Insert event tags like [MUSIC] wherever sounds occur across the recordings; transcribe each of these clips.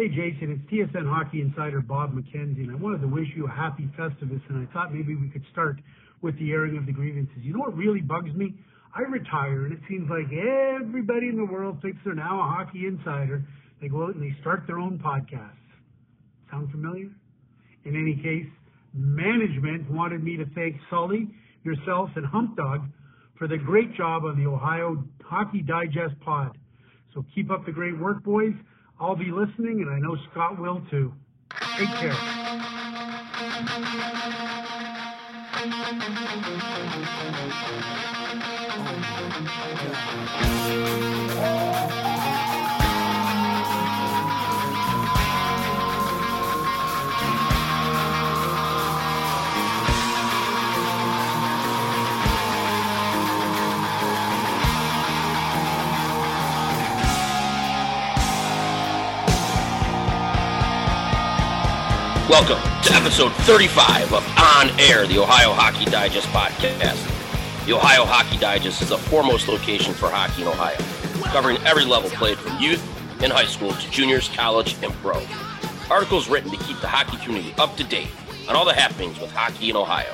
Hey, Jason, it's TSN Hockey Insider Bob McKenzie, and I wanted to wish you a happy Festivus, and I thought maybe we could start with the airing of the grievances. You know what really bugs me? I retire, and it seems like everybody in the world thinks they're now a hockey insider. They go out and they start their own podcasts. Sound familiar? In any case, management wanted me to thank Sully, yourself, and Hump Dog for the great job on the Ohio Hockey Digest pod. So keep up the great work, boys. I'll be listening, and I know Scott will too. Take care. Welcome to episode 35 of On Air, the Ohio Hockey Digest podcast. The Ohio Hockey Digest is the foremost location for hockey in Ohio, covering every level played from youth and high school to juniors, college, and pro. Articles written to keep the hockey community up to date on all the happenings with hockey in Ohio.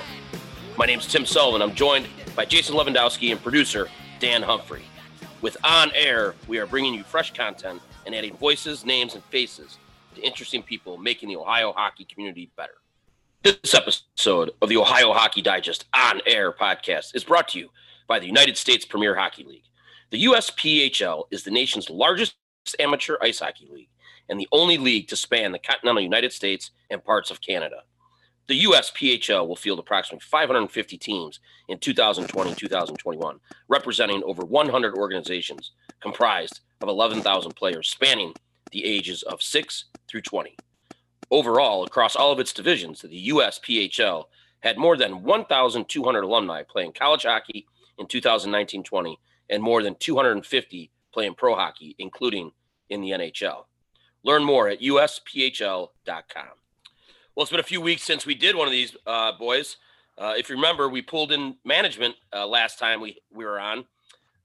My name is Tim Sullivan. I'm joined by Jason Lewandowski and producer Dan Humphrey. With On Air, we are bringing you fresh content and adding voices, names, and faces interesting people making the Ohio hockey community better. This episode of the Ohio Hockey Digest on air podcast is brought to you by the United States Premier Hockey League. The USPHL is the nation's largest amateur ice hockey league and the only league to span the continental United States and parts of Canada. The USPHL will field approximately 550 teams in 2020 2021, representing over 100 organizations comprised of 11,000 players spanning the ages of 6 through 20. Overall, across all of its divisions, the USPHL had more than 1,200 alumni playing college hockey in 2019 20 and more than 250 playing pro hockey, including in the NHL. Learn more at usphl.com. Well, it's been a few weeks since we did one of these, uh, boys. Uh, if you remember, we pulled in management uh, last time we, we were on.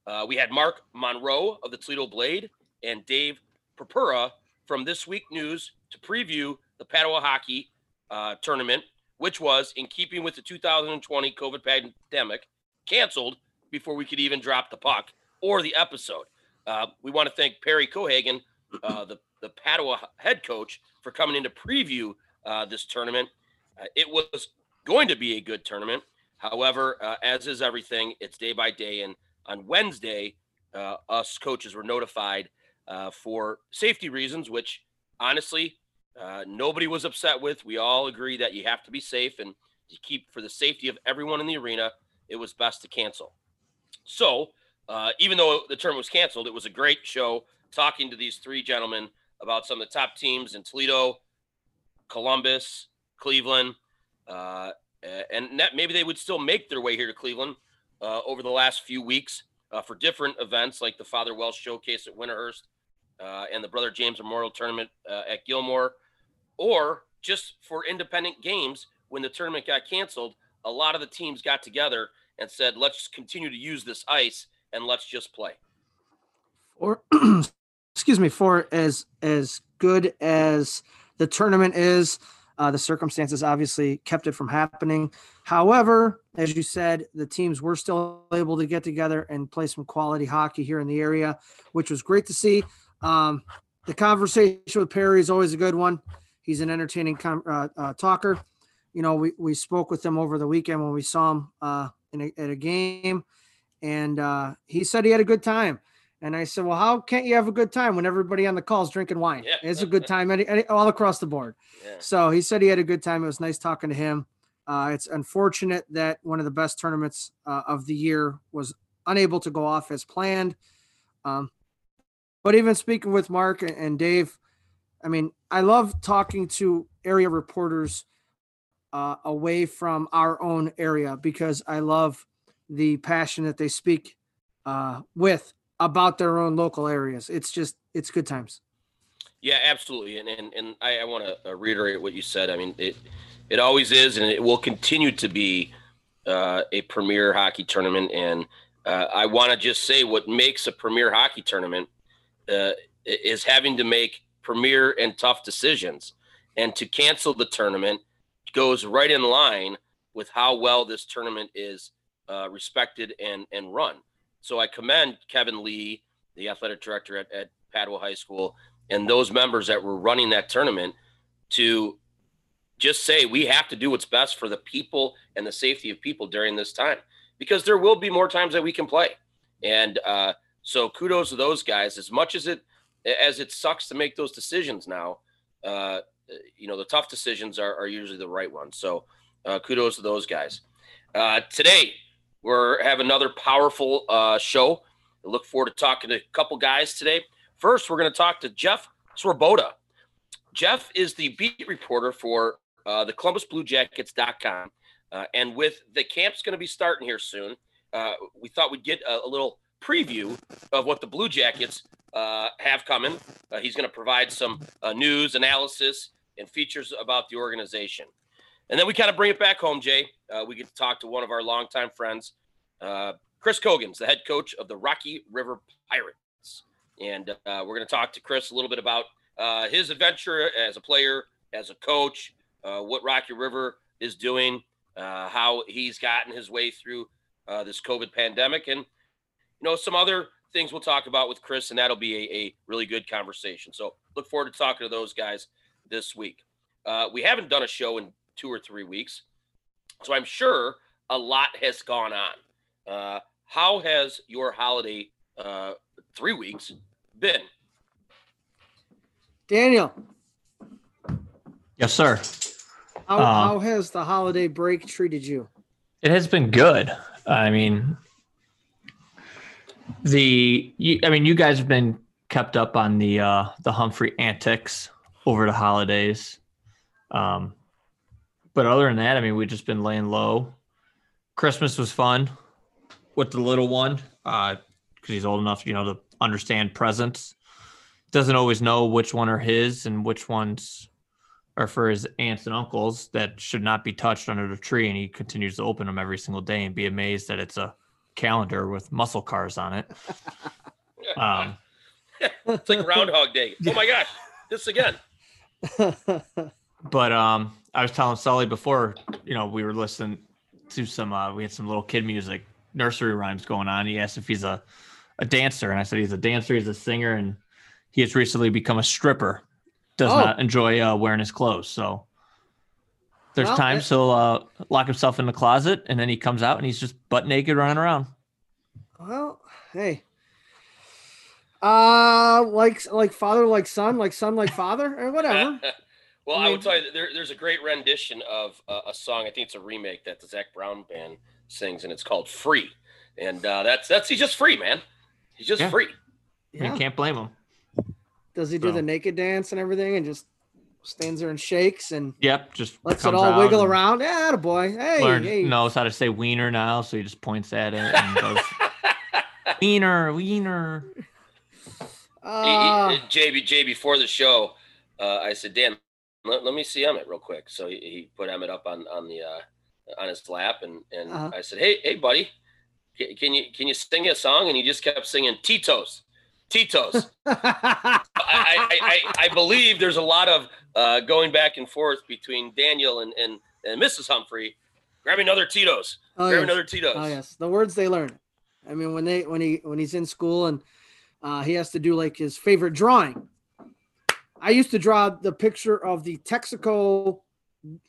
Uh, we had Mark Monroe of the Toledo Blade and Dave Purpura from This Week News to preview the Padua Hockey uh, Tournament, which was in keeping with the 2020 COVID pandemic, canceled before we could even drop the puck or the episode. Uh, we want to thank Perry Cohagen, uh, the, the Padua head coach, for coming in to preview uh, this tournament. Uh, it was going to be a good tournament. However, uh, as is everything, it's day by day. And on Wednesday, us coaches were notified uh, for safety reasons, which honestly, uh, nobody was upset with. We all agree that you have to be safe and to keep for the safety of everyone in the arena, it was best to cancel. So, uh, even though the term was canceled, it was a great show talking to these three gentlemen about some of the top teams in Toledo, Columbus, Cleveland, uh, and that maybe they would still make their way here to Cleveland uh, over the last few weeks uh, for different events like the Father Welsh Showcase at Winterhurst uh, and the Brother James Memorial Tournament uh, at Gilmore, or just for independent games when the tournament got canceled. A lot of the teams got together and said, "Let's continue to use this ice and let's just play." Or, [CLEARS THROAT] excuse me, for as as good as the tournament is, uh, the circumstances obviously kept it from happening. However, as you said, the teams were still able to get together and play some quality hockey here in the area, which was great to see. Um, the conversation with Perry is always a good one. He's an entertaining com- uh, uh, talker. You know, we, we spoke with him over the weekend when we saw him uh, in a, at a game, and uh, he said he had a good time. And I said, "Well, how can't you have a good time when everybody on the call is drinking wine? Yeah. It's a good time any, any, all across the board." Yeah. So he said he had a good time. It was nice talking to him. Uh, it's unfortunate that one of the best tournaments uh, of the year was unable to go off as planned. Um, but even speaking with Mark and- Dave, I mean, I love talking to area reporters uh, away from our own area because I love the passion that they speak uh, with about their own local areas. It's just, it's good times. Yeah, absolutely. And and, and I, I want to reiterate what you said. I mean, it it always is, and it will continue to be uh, a premier hockey tournament. And uh, I want to just say what makes a premier hockey tournament uh, is having to make premier and tough decisions. And to cancel the tournament goes right in line with how well this tournament is uh, respected and, and run. So I commend Kevin Lee, the athletic director at, at Padua High School, and those members that were running that tournament to just say we have to do what's best for the people and the safety of people during this time because there will be more times that we can play. And uh, so kudos to those guys. As much as it as it sucks to make those decisions now, uh, you know the tough decisions are, are usually the right ones. So uh, kudos to those guys. Uh, today we're have another powerful uh, show. I look forward to talking to a couple guys today. First, we're going to talk to Jeff Svoboda. Jeff is the beat reporter for uh, the ColumbusBlueJackets.com. Uh, and with the camp's going to be starting here soon, uh, we thought we'd get a, a, little preview of what the Blue Jackets uh, have coming. Uh, he's going to provide some uh, news, analysis, and features about the organization. And then we kind of bring it back home, Jay. Uh, we get to talk to one of our longtime friends, Chris Cogans, the head coach of the Rocky River Pirates. And we're going to talk to Chris a little bit about his adventure as a player, as a coach, what Rocky River is doing, uh, how he's gotten his way through uh, this COVID pandemic, and you know some other things we'll talk about with Chris, and that'll be a, a really good conversation. So look forward to talking to those guys this week. Uh, we haven't done a show in two or three weeks, so I'm sure a lot has gone on. Uh, how has your holiday uh, three weeks been? Daniel. Yes, sir. How, um, how has the holiday break treated you? It has been good. I mean, the you, I mean, you guys have been kept up on the uh, the Humphrey antics over the holidays. Um, but other than that, I mean, we've just been laying low. Christmas was fun with the little one because uh, he's old enough, you know, to understand presents. Doesn't always know which one are his and which ones are for his aunts and uncles that should not be touched under the tree, and he continues to open them every single day and be amazed that it's a calendar with muscle cars on it. [LAUGHS] Um, [LAUGHS] it's like Groundhog Day. [LAUGHS] Oh my gosh, this again. but um, I was telling Sully before, you know, we were listening to some, uh, we had some little kid music, nursery rhymes going on. He asked if he's a, a dancer, and I said he's a dancer, he's a singer, and he has recently become a stripper does oh. not enjoy uh, wearing his clothes. So there's well, times he'll uh, lock himself in the closet and then he comes out and he's just butt naked running around. Well, hey. Uh like like father like son, like son like father, or whatever. [LAUGHS] well, I, mean, I would tell you there, there's a great rendition of uh, a song. I think it's a remake that the Zac Brown band sings, and it's called "Free." And uh, that's that's he's just free, man. He's just yeah. free. Yeah. You can't blame him. Does he do so. the naked dance and everything and just stands there and shakes and yep, just lets it all wiggle around? Yeah, boy. Hey, learned, hey, knows how to say wiener now, so he just points at it and goes [LAUGHS] wiener, wiener. Uh, Jay, Jay, before the show, uh, I said, Dan, let, let, me see Emmett real quick. So he, he put Emmett up on on the uh, on his lap, and and uh-huh. I said, hey, hey, buddy, can, can you can you sing a song? And he just kept singing Tito's. Tito's. [LAUGHS] I, I, I, I, believe there's a lot of uh, going back and forth between Daniel and, and, and Mrs. Humphrey. Grab another Tito's. Oh, Grab yes. another Tito's. Oh yes, the words they learn. I mean, when they when he when he's in school and uh, he has to do like his favorite drawing. I used to draw the picture of the Texaco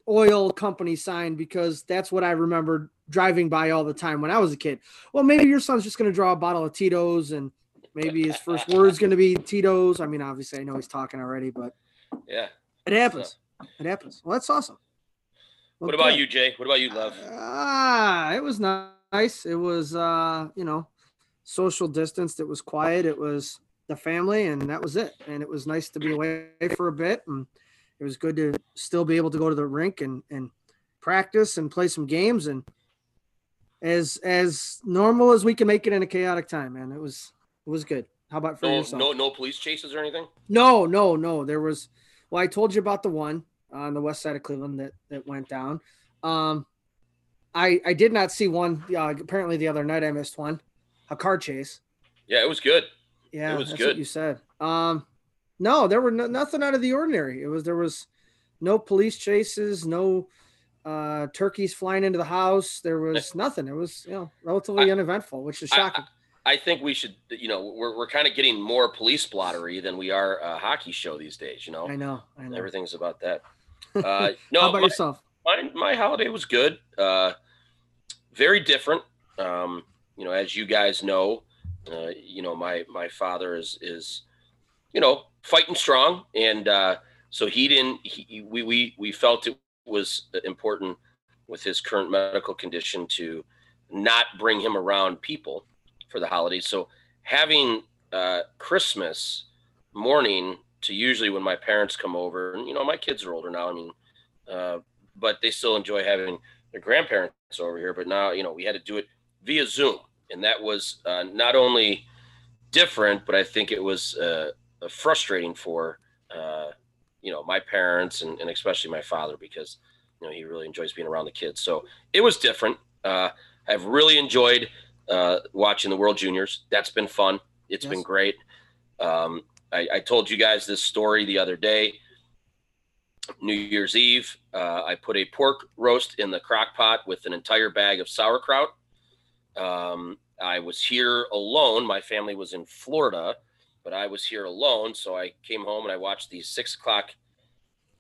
oil company sign because that's what I remembered driving by all the time when I was a kid. Well, maybe your son's just going to draw a bottle of Tito's and Maybe his first word's going to be Tito's. I mean, obviously, I know he's talking already, but yeah, it happens. So. It happens. Well, that's awesome. Okay. What about you, Jay? What about you, Love? Ah, it was nice. It was, uh, you know, social distance. It was quiet. It was the family, and that was it. And it was nice to be away for a bit, and it was good to still be able to go to the rink and and practice and play some games and as as normal as we can make it in a chaotic time man it was it was good. How about for no, yourself? No, no police chases or anything. No, no, no. There was. Well, I told you about the one on the west side of Cleveland that that went down. Um, I I did not see one. Uh, apparently, the other night I missed one, a car chase. Yeah, it was good. Yeah, it was good. you said. Um, No, there were no, nothing out of the ordinary. It was there was no police chases, no uh, turkeys flying into the house. There was [LAUGHS] nothing. It was you know relatively I- uneventful, which is I- shocking. I think we should, you know, we're, we're kind of getting more police blottery than we are a hockey show these days, you know? I know. I know. Everything's about that. [LAUGHS] Uh, no, How about my, yourself? my, my holiday was good. Uh, very different. Um, you know, as you guys know, uh, you know, my, my father is, is, you know, fighting strong. And, uh, so he didn't, he, we, we, we felt it was important with his current medical condition to not bring him around people for the holidays. So having, uh, Christmas morning to usually when my parents come over and, you know, my kids are older now. I mean, uh, but they still enjoy having their grandparents over here. But now, you know, we had to do it via Zoom, and that was uh, not only different, but I think it was uh, uh, frustrating for uh, you know my parents and, and especially my father because you know he really enjoys being around the kids. So it was different. Uh, I've really enjoyed uh, watching the World Juniors. That's been fun. It's been great. Um, I, I told you guys this story the other day. New Year's Eve, uh, I put a pork roast in the crock pot with an entire bag of sauerkraut. Um, I was here alone. My family was in Florida, but I was here alone. So I came home and I watched the six o'clock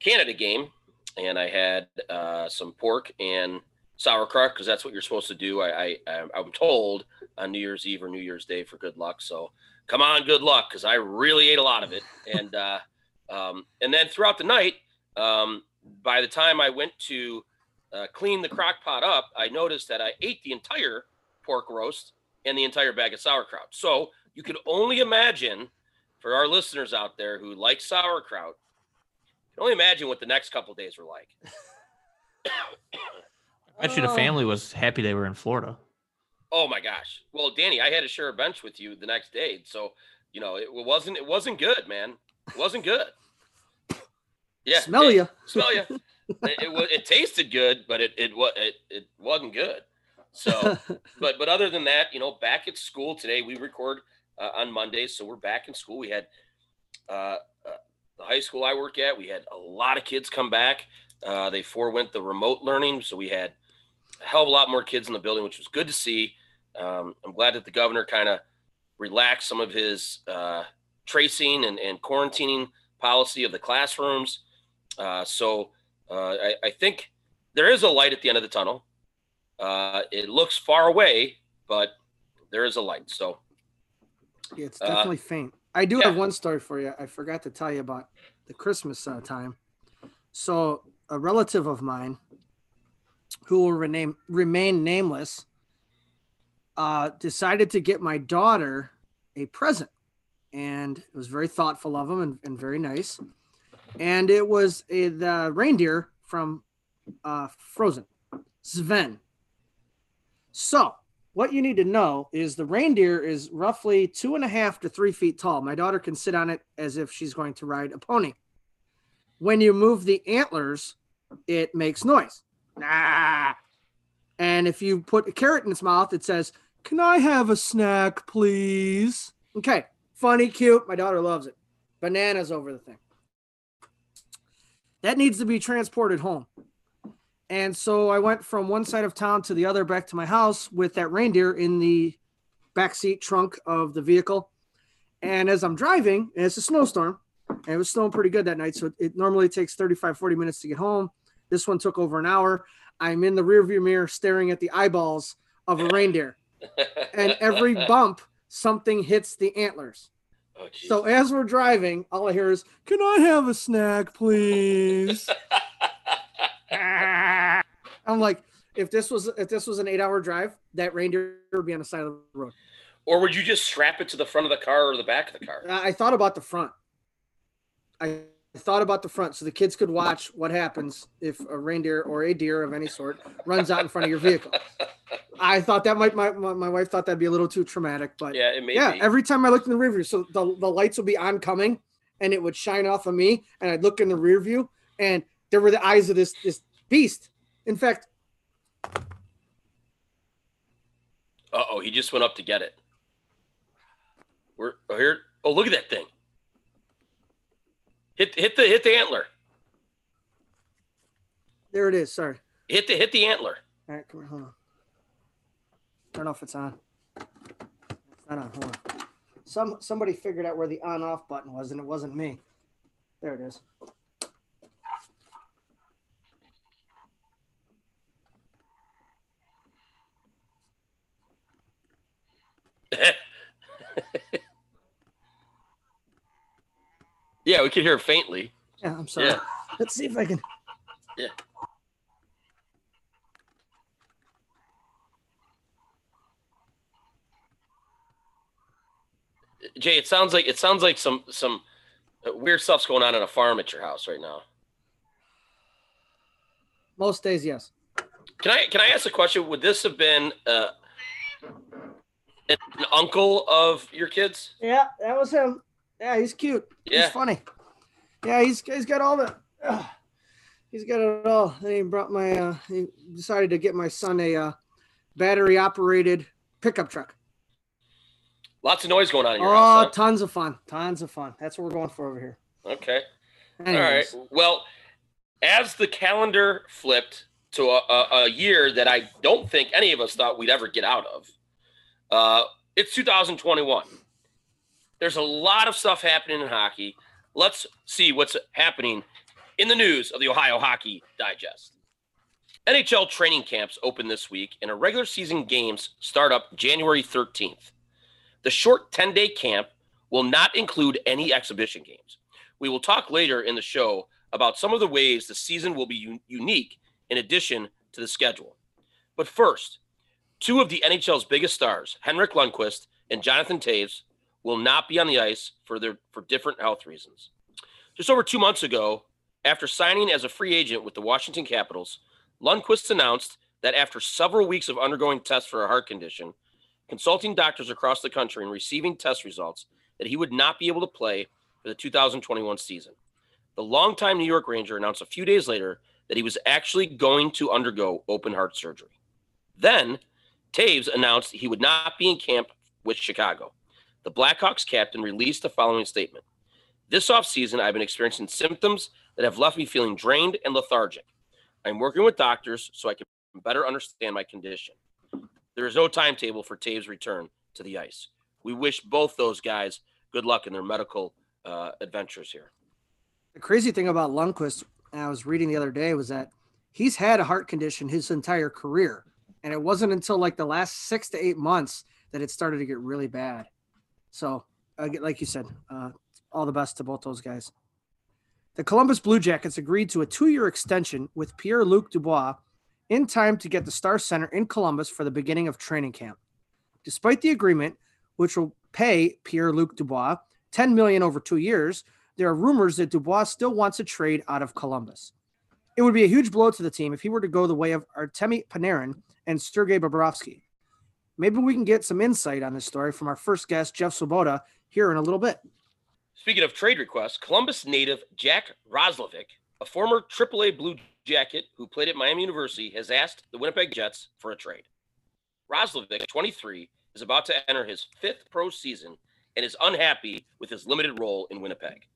Canada game, and I had uh, some pork and sauerkraut because that's what you're supposed to do. I, I I'm told on New Year's Eve or New Year's Day for good luck. So come on, good luck because I really ate a lot of it, and uh, um, and then throughout the night, um, by the time I went to uh, clean the crock pot up, I noticed that I ate the entire pork roast and the entire bag of sauerkraut. So you could only imagine for our listeners out there who like sauerkraut, you can only imagine what the next couple days were like. [LAUGHS] I bet you the Oh. family was happy they were in Florida. Oh my gosh. Well, Danny, I had to share a bench with you the next day. So, you know, it wasn't it wasn't good, man. It wasn't good. Yeah. Smell it- you. Smell you. [LAUGHS] It, it, it tasted good, but it it was it, it wasn't good. So, [LAUGHS] but but other than that, you know, back at school today, we record uh, on Mondays, so we're back in school. We had uh, uh, the high school I work at. We had a lot of kids come back. Uh, they forewent the remote learning, so we had a hell of a lot more kids in the building, which was good to see. Um, I'm glad that the governor kind of relaxed some of his uh, tracing and, and quarantining policy of the classrooms. Uh, so uh, I, I think there is a light at the end of the tunnel. Uh, it looks far away, but there is a light. So Yeah, it's Uh, definitely faint. I do yeah. have one story for you. I forgot to tell you about the Christmas uh, time. So, a relative of mine, who will rename, remain nameless, uh, decided to get my daughter a present, and it was very thoughtful of him and, and very nice. And it was a, the reindeer from uh, Frozen, Sven. So, what you need to know is the reindeer is roughly two and a half to three feet tall. My daughter can sit on it as if she's going to ride a pony. When you move the antlers, it makes noise. Nah. And if you put a carrot in its mouth, it says, Can I have a snack, please? Okay. Funny, cute. My daughter loves it. Bananas over the thing. That needs to be transported home. And so I went from one side of town to the other back to my house with that reindeer in the backseat trunk of the vehicle. And as I'm driving, it's a snowstorm, and it was snowing pretty good that night. So it, it normally takes 35, 40 minutes to get home. This one took over an hour. I'm in the rearview mirror staring at the eyeballs of a reindeer. [LAUGHS] And every bump, something hits the antlers. oh. So as we're driving, all I hear is, Can I have a snack, please? [LAUGHS] I'm like, if this was if this was an eight hour drive, that reindeer would be on the side of the road. or would you just strap it to the front of the car or the back of the car? I I thought about the front. I thought about the front so the kids could watch what happens if a reindeer or a deer of any sort runs out in front of your vehicle. I thought that might my, my, wife thought that'd be a little too traumatic, but Yeah, it may yeah, be. every time I looked in the rear view, so the, the lights would be oncoming and it would shine off of me, and I'd look in the rear view, and there were the eyes of this this beast. In fact, Uh oh, he just went up to get it. We're oh, here. Oh, look at that thing. Hit hit the hit the antler. There it is. Sorry. Hit the hit the antler. All right, come here. Hold on. Know if it's on. It's not on. Hold on. Some somebody figured out where the on off button was, and it wasn't me. There it is. [LAUGHS] yeah, we could hear it faintly. Yeah, I'm sorry. Yeah. Let's see if I can. Yeah. Jay, it sounds like it sounds like some some weird stuff's going on in a farm at your house right now. Most days, yes. Can I can I ask a question? Would this have been uh, an uncle of your kids? Yeah, that was him. Yeah, he's cute. Yeah. He's funny. Yeah, he's he's got all the. Uh, he's got it all. Then he brought my. Uh, he decided to get my son a uh, battery operated pickup truck. Lots of noise going on in your Oh, house. huh? tons of fun. Tons of fun. That's what we're going for over here. Okay. Anyways, All right. Well, as the calendar flipped to a, a, a year that I don't think any of us thought we'd ever get out of, uh, it's 2021. There's a lot of stuff happening in hockey. Let's see what's happening in the news of the Ohio Hockey Digest. NHL training camps open this week, and our regular season games start up January 13th. The short 10 day camp will not include any exhibition games. We will talk later in the show about some of the ways the season will be un- unique in addition to the schedule. But first, two of the NHL's biggest stars, Henrik Lundqvist and Jonathan Toews, will not be on the ice for their for different health reasons. Just over 2 months ago, after signing as a free agent with the Washington Capitals, Lundqvist announced that after several weeks of undergoing tests for a heart condition, consulting doctors across the country and receiving test results that he would not be able to play for the 2021 season. The longtime New York Ranger announced a few days later that he was actually going to undergo open heart surgery. Then, Toews announced he would not be in camp with Chicago. The Blackhawks captain released the following statement This offseason, I've been experiencing symptoms that have left me feeling drained and lethargic. I'm working with doctors so I can better understand my condition. There is no timetable for Toews' return to the ice. We wish both those guys good luck in their medical uh, adventures here. the crazy thing about Lundqvist, I was reading the other day, was that he's had a heart condition his entire career, and it wasn't until like the last six to eight months that it started to get really bad. So, like you said, uh, all the best to both those guys. The Columbus Blue Jackets agreed to a two-year extension with Pierre-Luc Dubois in time to get the Star Center in Columbus for the beginning of training camp. Despite the agreement, which will pay Pierre-Luc Dubois 10 million over 2 years, there are rumors that Dubois still wants a trade out of Columbus. It would be a huge blow to the team if he were to go the way of Artemi Panarin and Sergei Bobrovsky. Maybe we can get some insight on this story from our first guest, Jeff Svoboda, here in a little bit. Speaking of trade requests, Columbus native Jack Roslovic, a former AAA Blue Jacket who played at Miami University, has asked the Winnipeg Jets for a trade. Roslovic, 23, is about to enter his fifth pro season and is unhappy with his limited role in Winnipeg.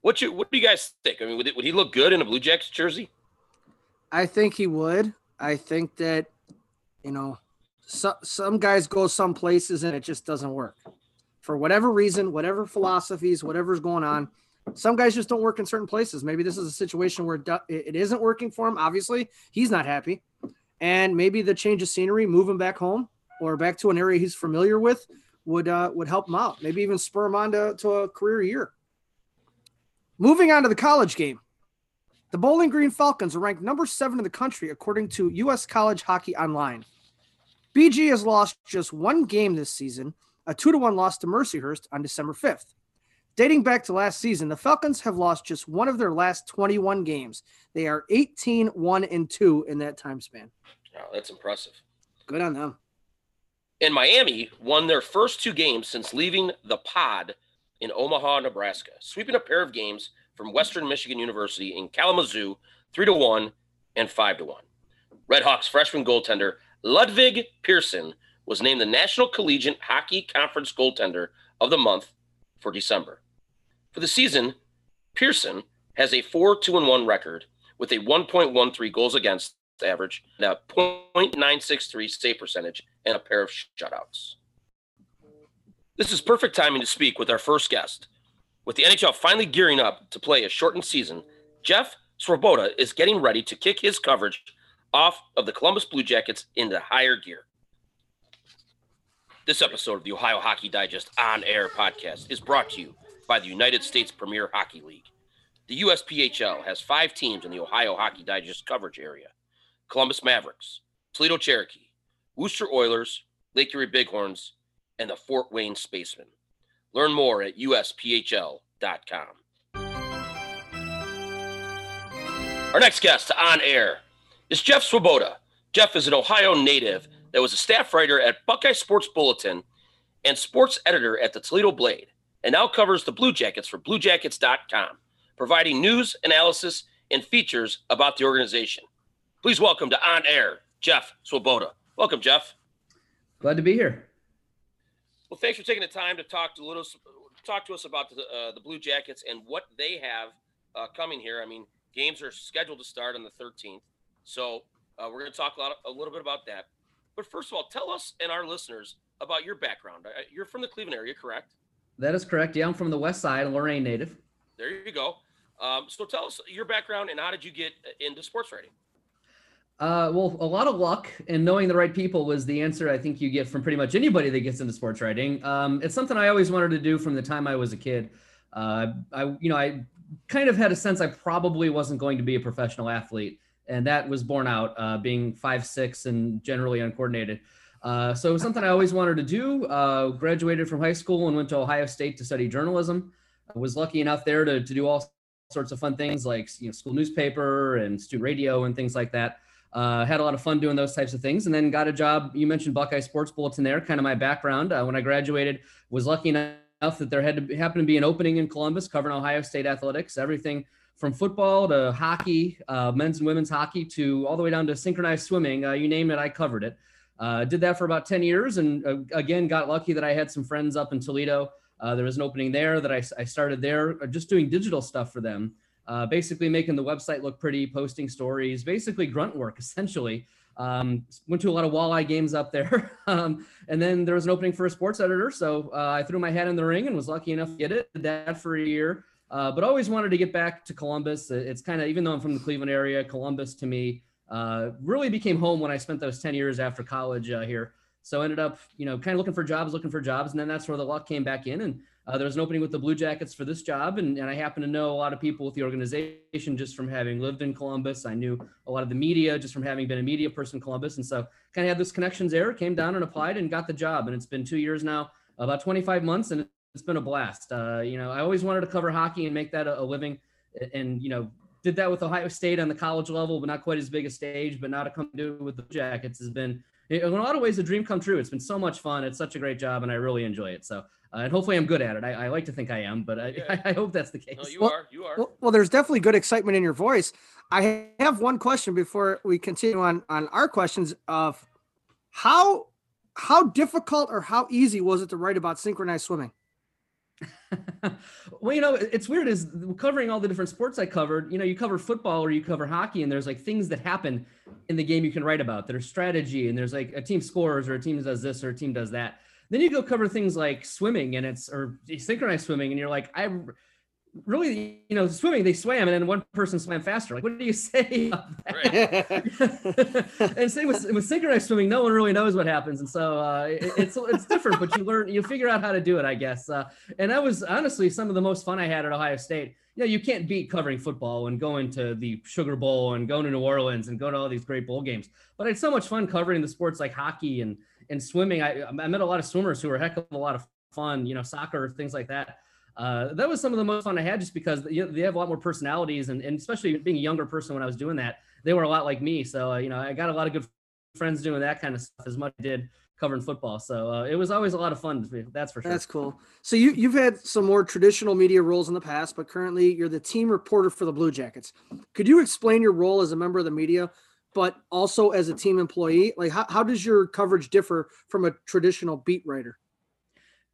What you what do you guys think? I mean, would, it, would he look good in a Blue Jackets jersey? I think he would. I think that, you know, so, some guys go some places and it just doesn't work. For whatever reason, whatever philosophies, whatever's going on, some guys just don't work in certain places. Maybe this is a situation where it isn't working for him. Obviously, he's not happy. And maybe the change of scenery, move him back home or back to an area he's familiar with would uh, would help him out. Maybe even spur him on to, to a career year. Moving on to the college game. The Bowling Green Falcons are ranked number seven in the country according to U.S. College Hockey Online. BG has lost just one game this season, a two to one loss to Mercyhurst on December 5th. Dating back to last season, the Falcons have lost just one of their last 21 games. They are 18 1 and 2 in that time span. Wow, that's impressive. Good on them. And Miami won their first two games since leaving the pod in Omaha, Nebraska, sweeping a pair of games from Western Michigan University in Kalamazoo, three to one and five to one. Redhawks freshman goaltender Ludvig Persson was named the National Collegiate Hockey Conference goaltender of the month for December. For the season, Pearson has a 4 2 1 record with a 1.13 goals against average, and a 0.963 save percentage, and a pair of shutouts. This is perfect timing to speak with our first guest. With the NHL finally gearing up to play a shortened season, Jeff Svoboda is getting ready to kick his coverage off of the Columbus Blue Jackets into higher gear. This episode of the Ohio Hockey Digest On Air podcast is brought to you by the United States Premier Hockey League. The USPHL has five teams in the Ohio Hockey Digest coverage area Columbus Mavericks, Toledo Cherokee, Wooster Oilers, Lake Erie Bighorns, and the Fort Wayne Spacemen. Learn more at usphl.com. Our next guest on air is Jeff Svoboda. Jeff is an Ohio native that was a staff writer at Buckeye Sports Bulletin and sports editor at the Toledo Blade, and now covers the Blue Jackets for BlueJackets.com, providing news, analysis, and features about the organization. Please welcome to On Air, Jeff Svoboda. Welcome, Jeff. Glad to be here. Well, thanks for taking the time to talk to little, talk to us about the uh, the Blue Jackets and what they have uh, coming here. I mean, games are scheduled to start on the 13th, so uh, we're going to talk a, lot, a little bit about that. But first of all, tell us and our listeners about your background. Uh, you're from the Cleveland area, correct? That is correct. Yeah, I'm from the West Side, a Lorain native. There you go. Um, so tell us your background and how did you get into sports writing? Uh, well, a lot of luck and knowing the right people was the answer I think you get from pretty much anybody that gets into sports writing. Um, it's something I always wanted to do from the time I was a kid. Uh, I, you know, I kind of had a sense I probably wasn't going to be a professional athlete, and that was borne out uh, being five six and generally uncoordinated. Uh, so it was something I always wanted to do. Uh, graduated from high school and went to Ohio State to study journalism. I was lucky enough there to, to do all sorts of fun things like you know school newspaper and student radio and things like that. Uh, had a lot of fun doing those types of things, and then got a job. You mentioned Buckeye Sports Bulletin there, kind of my background. Uh, when I graduated, was lucky enough that there had to happen to be an opening in Columbus covering Ohio State athletics, everything from football to hockey, uh, men's and women's hockey, to all the way down to synchronized swimming. Uh, you name it, I covered it. Uh, did that for about 10 years, and uh, again, got lucky that I had some friends up in Toledo. there was an opening there that I, I started there, just doing digital stuff for them uh, basically making the website look pretty, posting stories, basically grunt work [LAUGHS] essentially. Um, went to a lot of walleye games up there. [LAUGHS] um, and then there was an opening for a sports editor. So uh, I threw my hat in the ring and was lucky enough to get it. Did that for a year. Uh, but always wanted to get back to Columbus. It's kind of, even though I'm from the Cleveland area, Columbus to me uh, really became home when I spent those 10 years after college uh, here. So ended up, you know, kind of looking for jobs, looking for jobs. And then that's where the luck came back in. And uh, there was an opening with the Blue Jackets for this job, and, and I happen to know a lot of people with the organization just from having lived in Columbus. I knew a lot of the media just from having been a media person in Columbus, and so kind of had those connections there. Came down and applied and got the job, and it's been two years now, about 25 months, and it's been a blast. Uh, you know, I always wanted to cover hockey and make that a, a living, and you know, did that with Ohio State on the college level, but not quite as big a stage. But now to come do it with the Jackets has been in a lot of ways a dream come true. It's been so much fun. It's such a great job, and I really enjoy it. So uh, and hopefully I'm good at it. I, I, like to think I am, but I, yeah. I, [LAUGHS] I hope that's the case. No, you well, are. You are. Well, well, there's definitely good excitement in your voice. I have one question before we continue on on our questions of how how difficult or how easy was it to write about synchronized swimming? [LAUGHS] well, you know, it's weird is covering all the different sports I covered, you know, you cover football or you cover hockey and there's like things that happen in the game you can write about. There's strategy and there's like a team scores or a team does this or a team does that. Then you go cover things like swimming and it's or synchronized swimming, and you're like, I really, you know, swimming, they swam and then one person swam faster. Like, what do you [LAUGHS] say? [LAUGHS] and same with, with synchronized swimming, no one really knows what happens. And so uh, it, it's, it's different, but you learn, you figure out how to do it, I guess. Uh, and that was honestly some of the most fun I had at Ohio State. You know, you can't beat covering football and going to the Sugar Bowl and going to New Orleans and going to all these great bowl games. But I had so much fun covering the sports like hockey and and swimming, I, I met a lot of swimmers who were a heck of a lot of fun, you know, soccer, things like that. Uh, that was some of the most fun I had just because you know, they have a lot more personalities and, and especially being a younger person when I was doing that, they were a lot like me. So, uh, you know, I got a lot of good friends doing that kind of stuff as much as I did covering football. So uh, it was always a lot of fun. That's for sure. That's cool. So you, you've had some more traditional media roles in the past, but currently you're the team reporter for the Blue Jackets. Could you explain your role as a member of the media but also as a team employee? Like, how, how does your coverage differ from a traditional beat writer?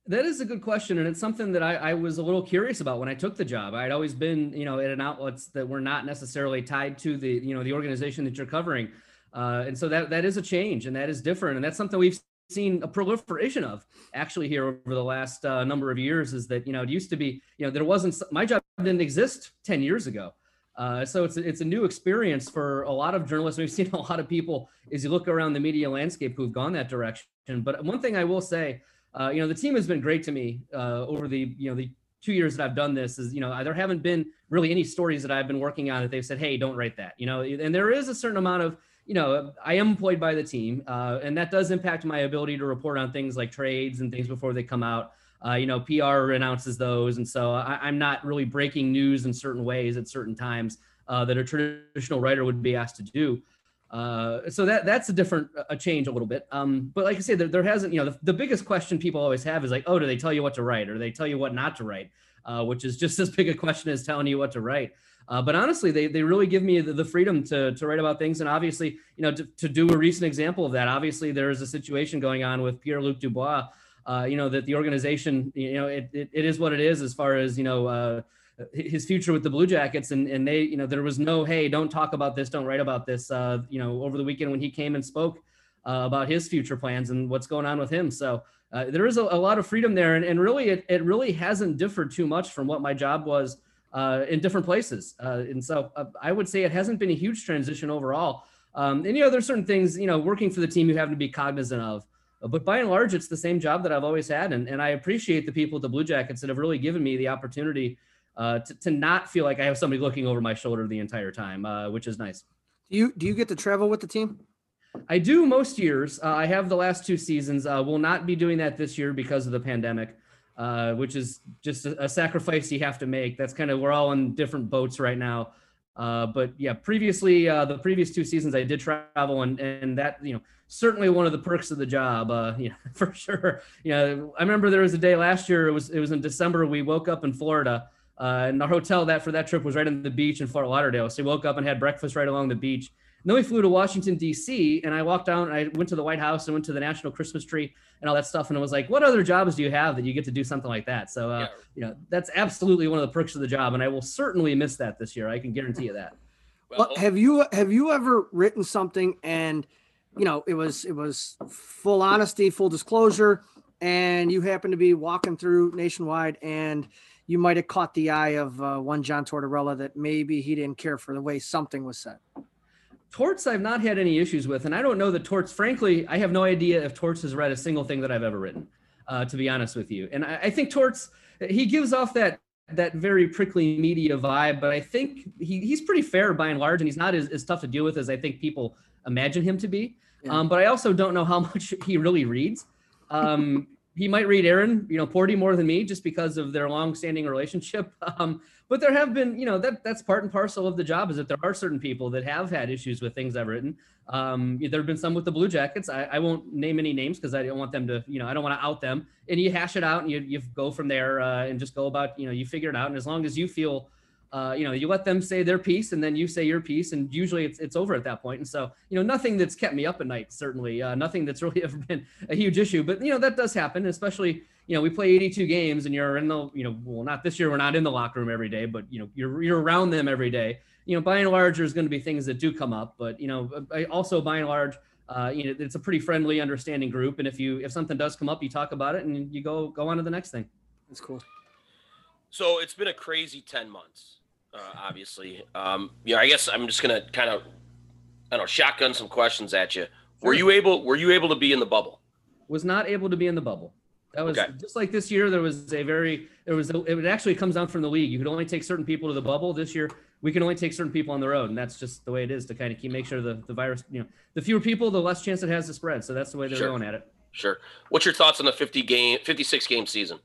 That is a good question, and it's something that I, I, was a little curious about when I took the job. I'd always been, you know, at an outlets that were not necessarily tied to the, you know, the organization that you're covering, uh, and so that that is a change, and that is different, and that's something we've seen a proliferation of actually here over the last uh, number of years. Is that you know it used to be, you know, there wasn't my job didn't exist ten years ago. Uh, so it's it's a new experience for a lot of journalists. We've [LAUGHS] seen a lot of people as you look around the media landscape who've gone that direction. But one thing I will say uh, you know, the team has been great to me uh, over the, you know, the two years that I've done this is, you know, there haven't been really any stories that I've been working on that they've said, hey, don't write that, you know, and there is a certain amount of, you know, I am employed by the team, uh, and that does impact my ability to report on things like trades and things before they come out. Uh, you know, PR announces those, and so I, am not really breaking news in certain ways at certain times uh, that a traditional writer would be asked to do. Uh, so that that's a different a change a little bit. Um, but like I say, there, there hasn't, you know, the, the, biggest question people always have is like, oh, do they tell you what to write or they tell you what not to write? Uh, which is just [LAUGHS] as big a question as telling you what to write. Uh, but honestly, they, they really give me the, the, freedom to, to write about things. And obviously, you know, to, to do a recent example of that, obviously there is a situation going on with Pierre-Luc Dubois, uh, you know, that the organization, you know, it, it, it is what it is as far as, you know, uh, his future with the Blue Jackets, and and they, you know, there was no, hey, don't talk about this, don't write about this. Uh, you know, over the weekend when he came and spoke uh, about his future plans and what's going on with him. So uh, there is a, a, lot of freedom there, and, and really, it, it really hasn't differed too much from what my job was uh, in different places. Uh, and so uh, I would say it hasn't been a huge transition overall. Um, and you know, there's certain things, you know, working for the team you have to be cognizant of. But by and large, it's the same job that I've always had, and, and I appreciate the people at the Blue Jackets that have really given me the opportunity uh, to, to not feel like I have somebody looking over my shoulder the entire time, uh, which is nice. Do you do you get to travel with the team? I do most years. Uh, I have the last two seasons. Uh, will not be doing that this year because of the pandemic, uh, which is just a, a, sacrifice you have to make. That's kind of we're all in different boats right now. Uh, but yeah, previously uh, the previous two seasons I did travel, and and that you know certainly one of the perks of the job. Uh, [LAUGHS] yeah, for sure. You know, I remember there was a day last year. It was it was in December. We woke up in Florida uh, and our hotel that for that trip was right on the beach in Fort Lauderdale. So we woke up and had breakfast right along the beach. And then we flew to Washington D.C. and I walked down. I went to the White House and went to the National Christmas Tree and all that stuff. And I was like, "What other jobs do you have that you get to do something like that?" So, uh, yeah. you know, that's absolutely one of the perks of the job, and I will certainly miss that this year. I can guarantee you that. Well, have you have you ever written something and you know it was it was full honesty, full disclosure, and you happen to be walking through Nationwide and you might have caught the eye of uh, one John Tortorella that maybe he didn't care for the way something was said. Torts, I've not had any issues with, and I don't know that Torts. Frankly, I have no idea if Torts has read a single thing that I've ever written. Uh, to be honest with you, and I, I think Torts he gives off that that very prickly media vibe, but I think he, he's pretty fair by and large, and he's not as, as tough to deal with as I think people imagine him to be. Yeah. Um, but I also don't know how [LAUGHS] much he really reads. Um, he might read Aaron, you know, Porty more than me just because of their long-standing relationship. [LAUGHS] Um, but there have been, you know, that that's part and parcel of the job is that there are certain people that have had issues with things I've written. Um, there have been some with the Blue Jackets. I, I won't name any names because I don't want them to, you know, I don't want to out them. And you hash it out and you you go from there uh, and just go about, you know, you figure it out. And as long as you feel uh, you know, you let them say their piece and then you say your piece, and usually it's, it's over at that point. And so, you know, nothing that's kept me up at night, certainly, uh, nothing that's [LAUGHS] really ever been a huge issue. But, you know, that does happen, especially, you know, we play 82 games and you're in the, you know, well, not this year, we're not in the locker room every day, but, you know, you're, you're around them every day. You know, by and large, there's going to be things that do come up, but, you know, also by and large, uh, you know, it's a pretty friendly, understanding group. And if you, if something does come up, you talk about it and you go, go on to the next thing. That's cool. So it's been a crazy 10 months uh, obviously. Um, know, I guess I'm just gonna kind of, I don't know, shotgun some questions at you. Were you able? Were you able to be in the bubble? Was not able to be in the bubble. That was okay. just like this year. There was a very there was a, it actually comes down from the league. You could only take certain people to the bubble. This year, we can only take certain people on the road, and that's just the way it is to kind of keep make sure the the virus. You know, the fewer people, the less chance it has to spread. So that's the way they're sure. going at it. Sure. What's your thoughts on the 50 game, 56 game season?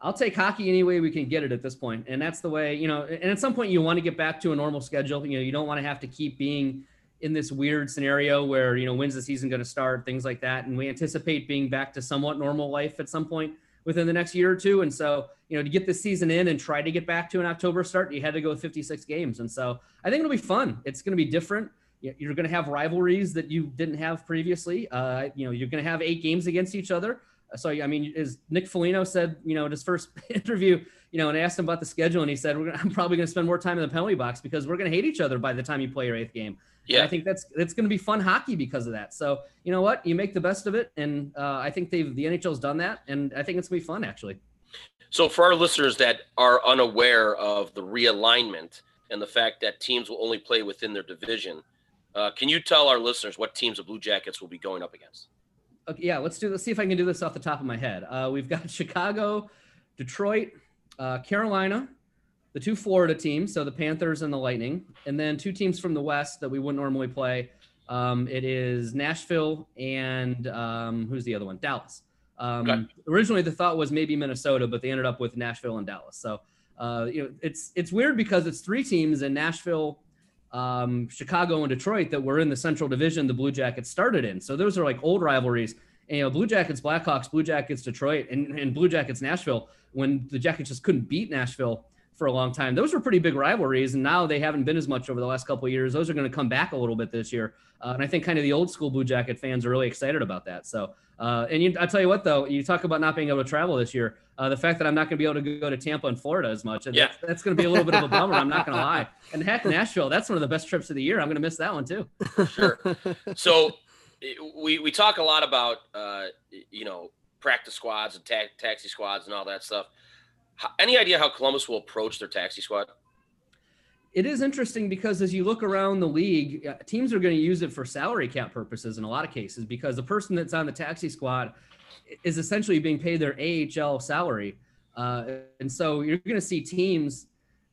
I'll take hockey any way we can get it at this point. And that's the way, you know, and at some point you want to get back to a normal schedule. You know, you don't want to have to keep being in this weird scenario where, you know, when's the season going to start, things like that. And we anticipate being back to somewhat normal life at some point within the next year or two. And so, you know, to get the season in and try to get back to an October start, you had to go 56 games. And so I think it'll be fun. It's going to be different. You're going to have rivalries that you didn't have previously. Uh, you know, you're going to have eight games against each other. So I mean, as Nick Foligno said, you know, in his first [LAUGHS] interview, you know, and I asked him about the schedule, and he said, "We're gonna, [LAUGHS] I'm probably going to spend more time in the penalty box because we're going to hate each other by the time you play your eighth game." Yeah, and I think that's that's going to be fun hockey because of that. So you know what, you make the best of it, and uh, I think they've the NHL's done that, and I think it's going to be fun actually. So for our listeners that are unaware of the realignment and the fact that teams will only play within their division, uh, can you tell our listeners what teams the Blue Jackets will be going up against? Okay, yeah, let's do. Let's see if I can do this off the top of my head. Uh, we've got [LAUGHS] Chicago, Detroit, uh, Carolina, the two Florida teams, so the Panthers and the Lightning, and then two teams from the West that we wouldn't normally play. Um, it is Nashville and um, who's the other one? Dallas. Um, okay. Originally, the thought was maybe Minnesota, but they ended up with Nashville and Dallas. So, uh, you know, it's it's weird because it's three teams in Nashville, um, Chicago, and Detroit that were in the Central Division. The Blue Jackets started in. So those are like old rivalries. And, you know, Blue Jackets, Blackhawks, Blue Jackets, Detroit, and, and Blue Jackets, Nashville. When the Jackets just couldn't beat Nashville for a long time. Those were pretty big rivalries, and now they haven't been as much over the last couple of years. Those are going to come back a little bit this year, uh, and I think kind of the old school Blue Jacket fans are really excited about that. So, uh, and you, I tell you what, though, you talk about not being able to travel this year. Uh, the fact that I'm not going to be able to go to Tampa and Florida as much, yeah. that's, that's going to be a little bit of a bummer. I'm not going [LAUGHS] to lie. And heck, Nashville, that's one of the best trips of the year. I'm going to miss that one too. Sure. [LAUGHS] So, we we talk a lot about uh, you know practice squads and ta- taxi squads and all that stuff any idea how Columbus will approach their taxi squad? It is interesting because as you look around the league, uh, teams are going to use it for salary cap purposes in a lot of cases because the person that's on the taxi squad is essentially being paid their AHL salary. Uh, and so you're going to see teams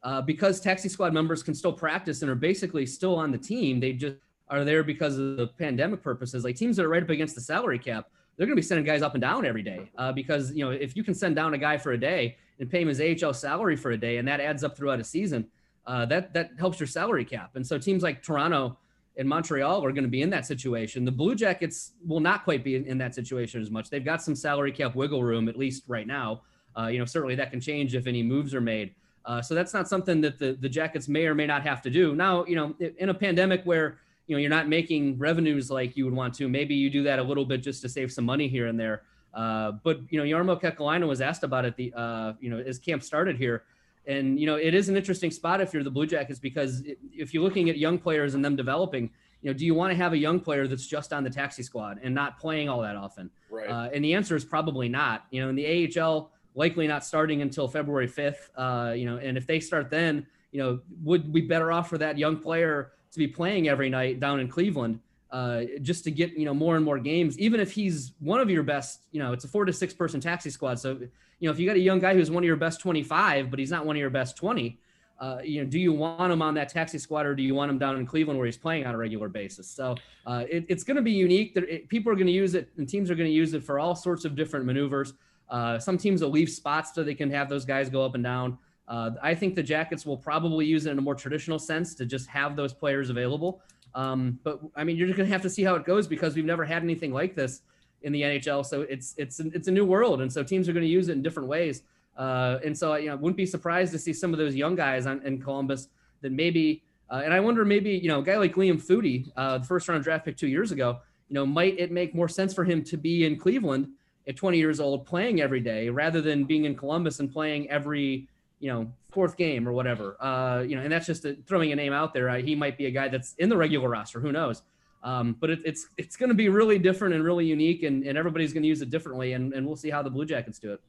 uh, because taxi squad members can still practice and are basically still on the team. They just are there because of the pandemic purposes. Like teams that are right up against the salary cap, they're going to be sending guys up and down every day uh, because you know if you can send down a guy for a day and pay him his AHL salary for a day, and that adds up throughout a season. Uh, that that helps your salary cap. And so teams like Toronto and Montreal are going to be in that situation. The Blue Jackets will not quite be in, in that situation as much. They've got some salary cap wiggle room at least right now. Uh, you know, certainly that can change if any moves are made. Uh, so that's not something that the the Jackets may or may not have to do. Now, you know, in a pandemic where you know you're not making revenues like you would want to, maybe you do that a little bit just to save some money here and there. Uh, but you know, Jarmo Kekalainen was asked about it. The uh, you know, as camp started here, and you know, it is an interesting spot if you're the Blue Jackets because if you're looking at young players and them developing, you know, do you want to have a young player that's just on the taxi squad and not playing all that often? Right. Uh, and the answer is probably not. You know, in the AHL, likely not starting until February 5th. Uh, you know, and if they start then, you know, would we better off for that young player to be playing every night down in Cleveland? Uh, just to get you know more and more games. Even if he's one of your best, you know, it's a four to six person taxi squad. So you know, if you got a young guy who's one of your best 25, but he's not one of your best 20, uh, you know, do you want him on that taxi squad or do you want him down in Cleveland where he's playing on a regular basis? So uh, it, it's going to be unique. That people are going to use it, and teams are going to use it for all sorts of different maneuvers. Uh, some teams will leave spots so they can have those guys go up and down. Uh, I think the Jackets will probably use it in a more traditional sense to just have those players available. Um, but I mean, you're just going to have to see how it goes because we've never had anything like this in the NHL. So it's it's it's a new world, and so teams are going to use it in different ways. Uh, and so you know, wouldn't be surprised to see some of those young guys on, in Columbus that maybe. Uh, and I wonder maybe you know a guy like Liam Foudy, uh, the first round draft pick two years ago. You know, might it make more sense for him to be in Cleveland at 20 years old, playing every day, rather than being in Columbus and playing every you know fourth game or whatever. Uh, you know, and that's just a, throwing a name out there. Uh, he might be a guy that's in the regular roster. Who knows? Um, but it, it's it's going to be really different and really unique, and, and everybody's going to use it differently, and, and we'll see how the Blue Jackets do it.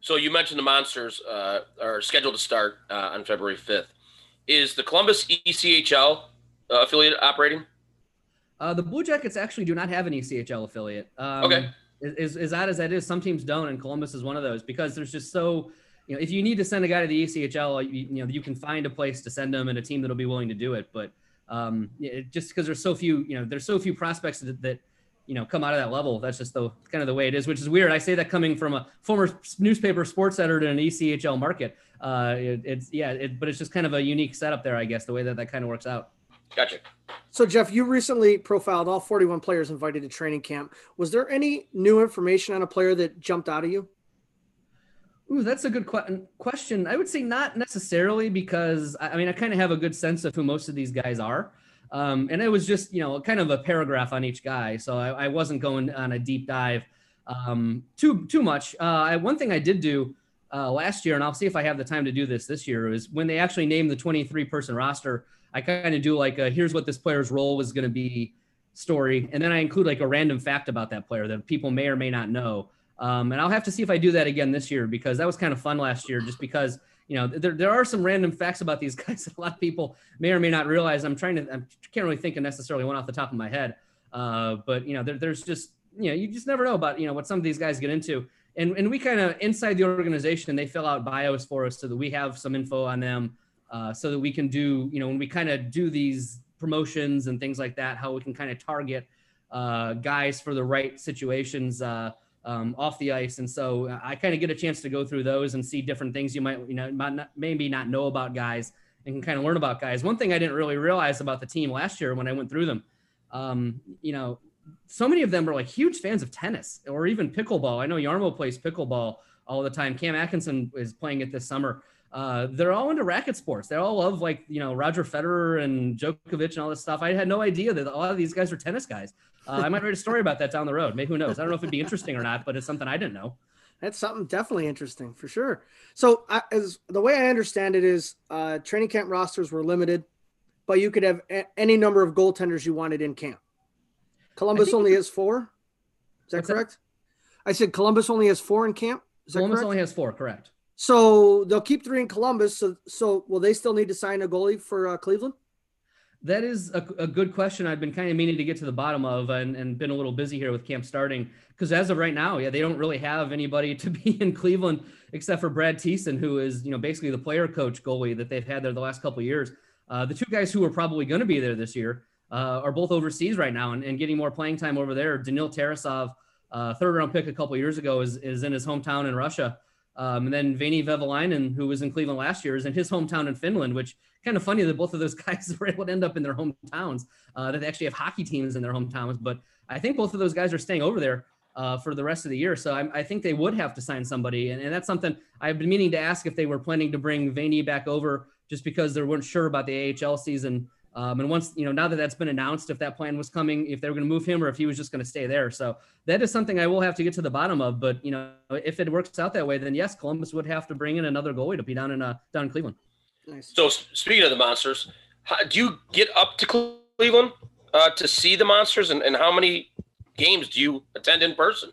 So you mentioned the Monsters uh, are scheduled to start uh, on February 5th. Is the Columbus ECHL uh, affiliate operating? Uh, the Blue Jackets actually do not have an ECHL affiliate. Um, okay. As, as odd as that is, some teams don't, and Columbus is one of those because there's just so you know, if you need to send a guy to the ECHL, you, you know, you can find a place to send them and a team that'll be willing to do it. But um, it, just because there's so few, you know, there's so few prospects that, that, you know, come out of that level. That's just the kind of the way it is, which is weird. I say that coming from a former newspaper sports editor in an ECHL market. Uh, it, it's yeah, it, but it's just kind of a unique setup there, I guess, the way that that kind of works out. Gotcha. So, Jeff, you recently profiled all 41 players invited to training camp. Was there any new information on a player that jumped out of you? Ooh, that's a good que- question. I would say not necessarily because I mean I kind of have a good sense of who most of these guys are, um, and it was just you know kind of a paragraph on each guy, so I, I wasn't going on a deep dive. um, too too much. Uh, one thing I did do uh, last year, and I'll see if I have the time to do this this year, is when they actually named the 23 person roster. I kind of do like a, here's what this player's role was going to be story, and then I include like a random fact about that player that people may or may not know. Um, and I'll have to see if I do that again this year because that was kind of fun last year, just because you know there, there are some random facts about these [LAUGHS] guys that a lot of people may or may not realize. I'm trying to I can't really think of necessarily one off the top of my head, uh, but you know there, there's just you know you just never know about you know what some of these guys get into. And, and we kind of inside the organization they fill out bios for us so that we have some info on them uh, so that we can do you know when we kind of do these promotions and things like that how we can kind of target uh, guys for the right situations uh, um, off the ice. And so I kind of get a chance to go through those and see different things you might, you know, might not, maybe not know about guys and can kind of learn about guys. One thing I didn't really realize about the team last year when I went through them, um, you know, so many of them are like huge fans of tennis or even pickleball. I know Jarmo plays pickleball all the time. Cam Atkinson is playing it this summer. Uh, they're all into racket sports. They all love like you know Roger Federer and Djokovic and all this stuff. I had no idea that a lot of these guys are tennis guys. Uh, I might write a story about that down the road. Maybe who knows? I don't know if it'd be interesting or not, but it's something I didn't know. That's something definitely interesting for sure. So, I, as the way I understand it is, uh, training camp rosters were limited, but you could have a- any number of goaltenders you wanted in camp. Columbus only has four. Is that What's that? correct? I said Columbus only has four in camp. Is that Columbus correct? only has four, correct? so they'll keep three in Columbus. So, so will they still need to sign a goalie for uh, Cleveland? That is a, a good question. I've been kind of meaning to get to the bottom of and, and been a little busy here with camp starting because as of right now, yeah, they don't really have anybody [LAUGHS] to be in Cleveland except for Brad Thiessen, who is, you know, basically the player coach goalie that they've had there the last couple years. Uh, the two guys who are probably going to be there this year uh, are both overseas right now and, and getting more playing time over there. Danil Tarasov, uh, third round pick a couple years ago, is, is in his hometown in Russia. Um, and then Veini Vehvilainen, who was in Cleveland last year, is in his hometown in Finland, which kind of funny that both of those [LAUGHS] guys were able to end up in their hometowns, uh, that they actually have hockey teams in their hometowns. But I think both of those guys are staying over there uh, for the rest of the year. So I, I think they would have to sign somebody. And, and that's something I've been meaning to ask if they were planning to bring Veini back over just because they weren't sure about the AHL season. Um, and once, you know, now that that's been announced, if that plan was coming, if they were going to move him or if he was just going to stay there. So that is something I will have to get to the bottom of. But, you know, if it works out that way, then yes, Columbus would have to bring in another goalie to be down in, uh, down in Cleveland. Nice. So speaking of the monsters, how, do you get up to Cleveland uh, to see the monsters, and, and how many games do you attend in person?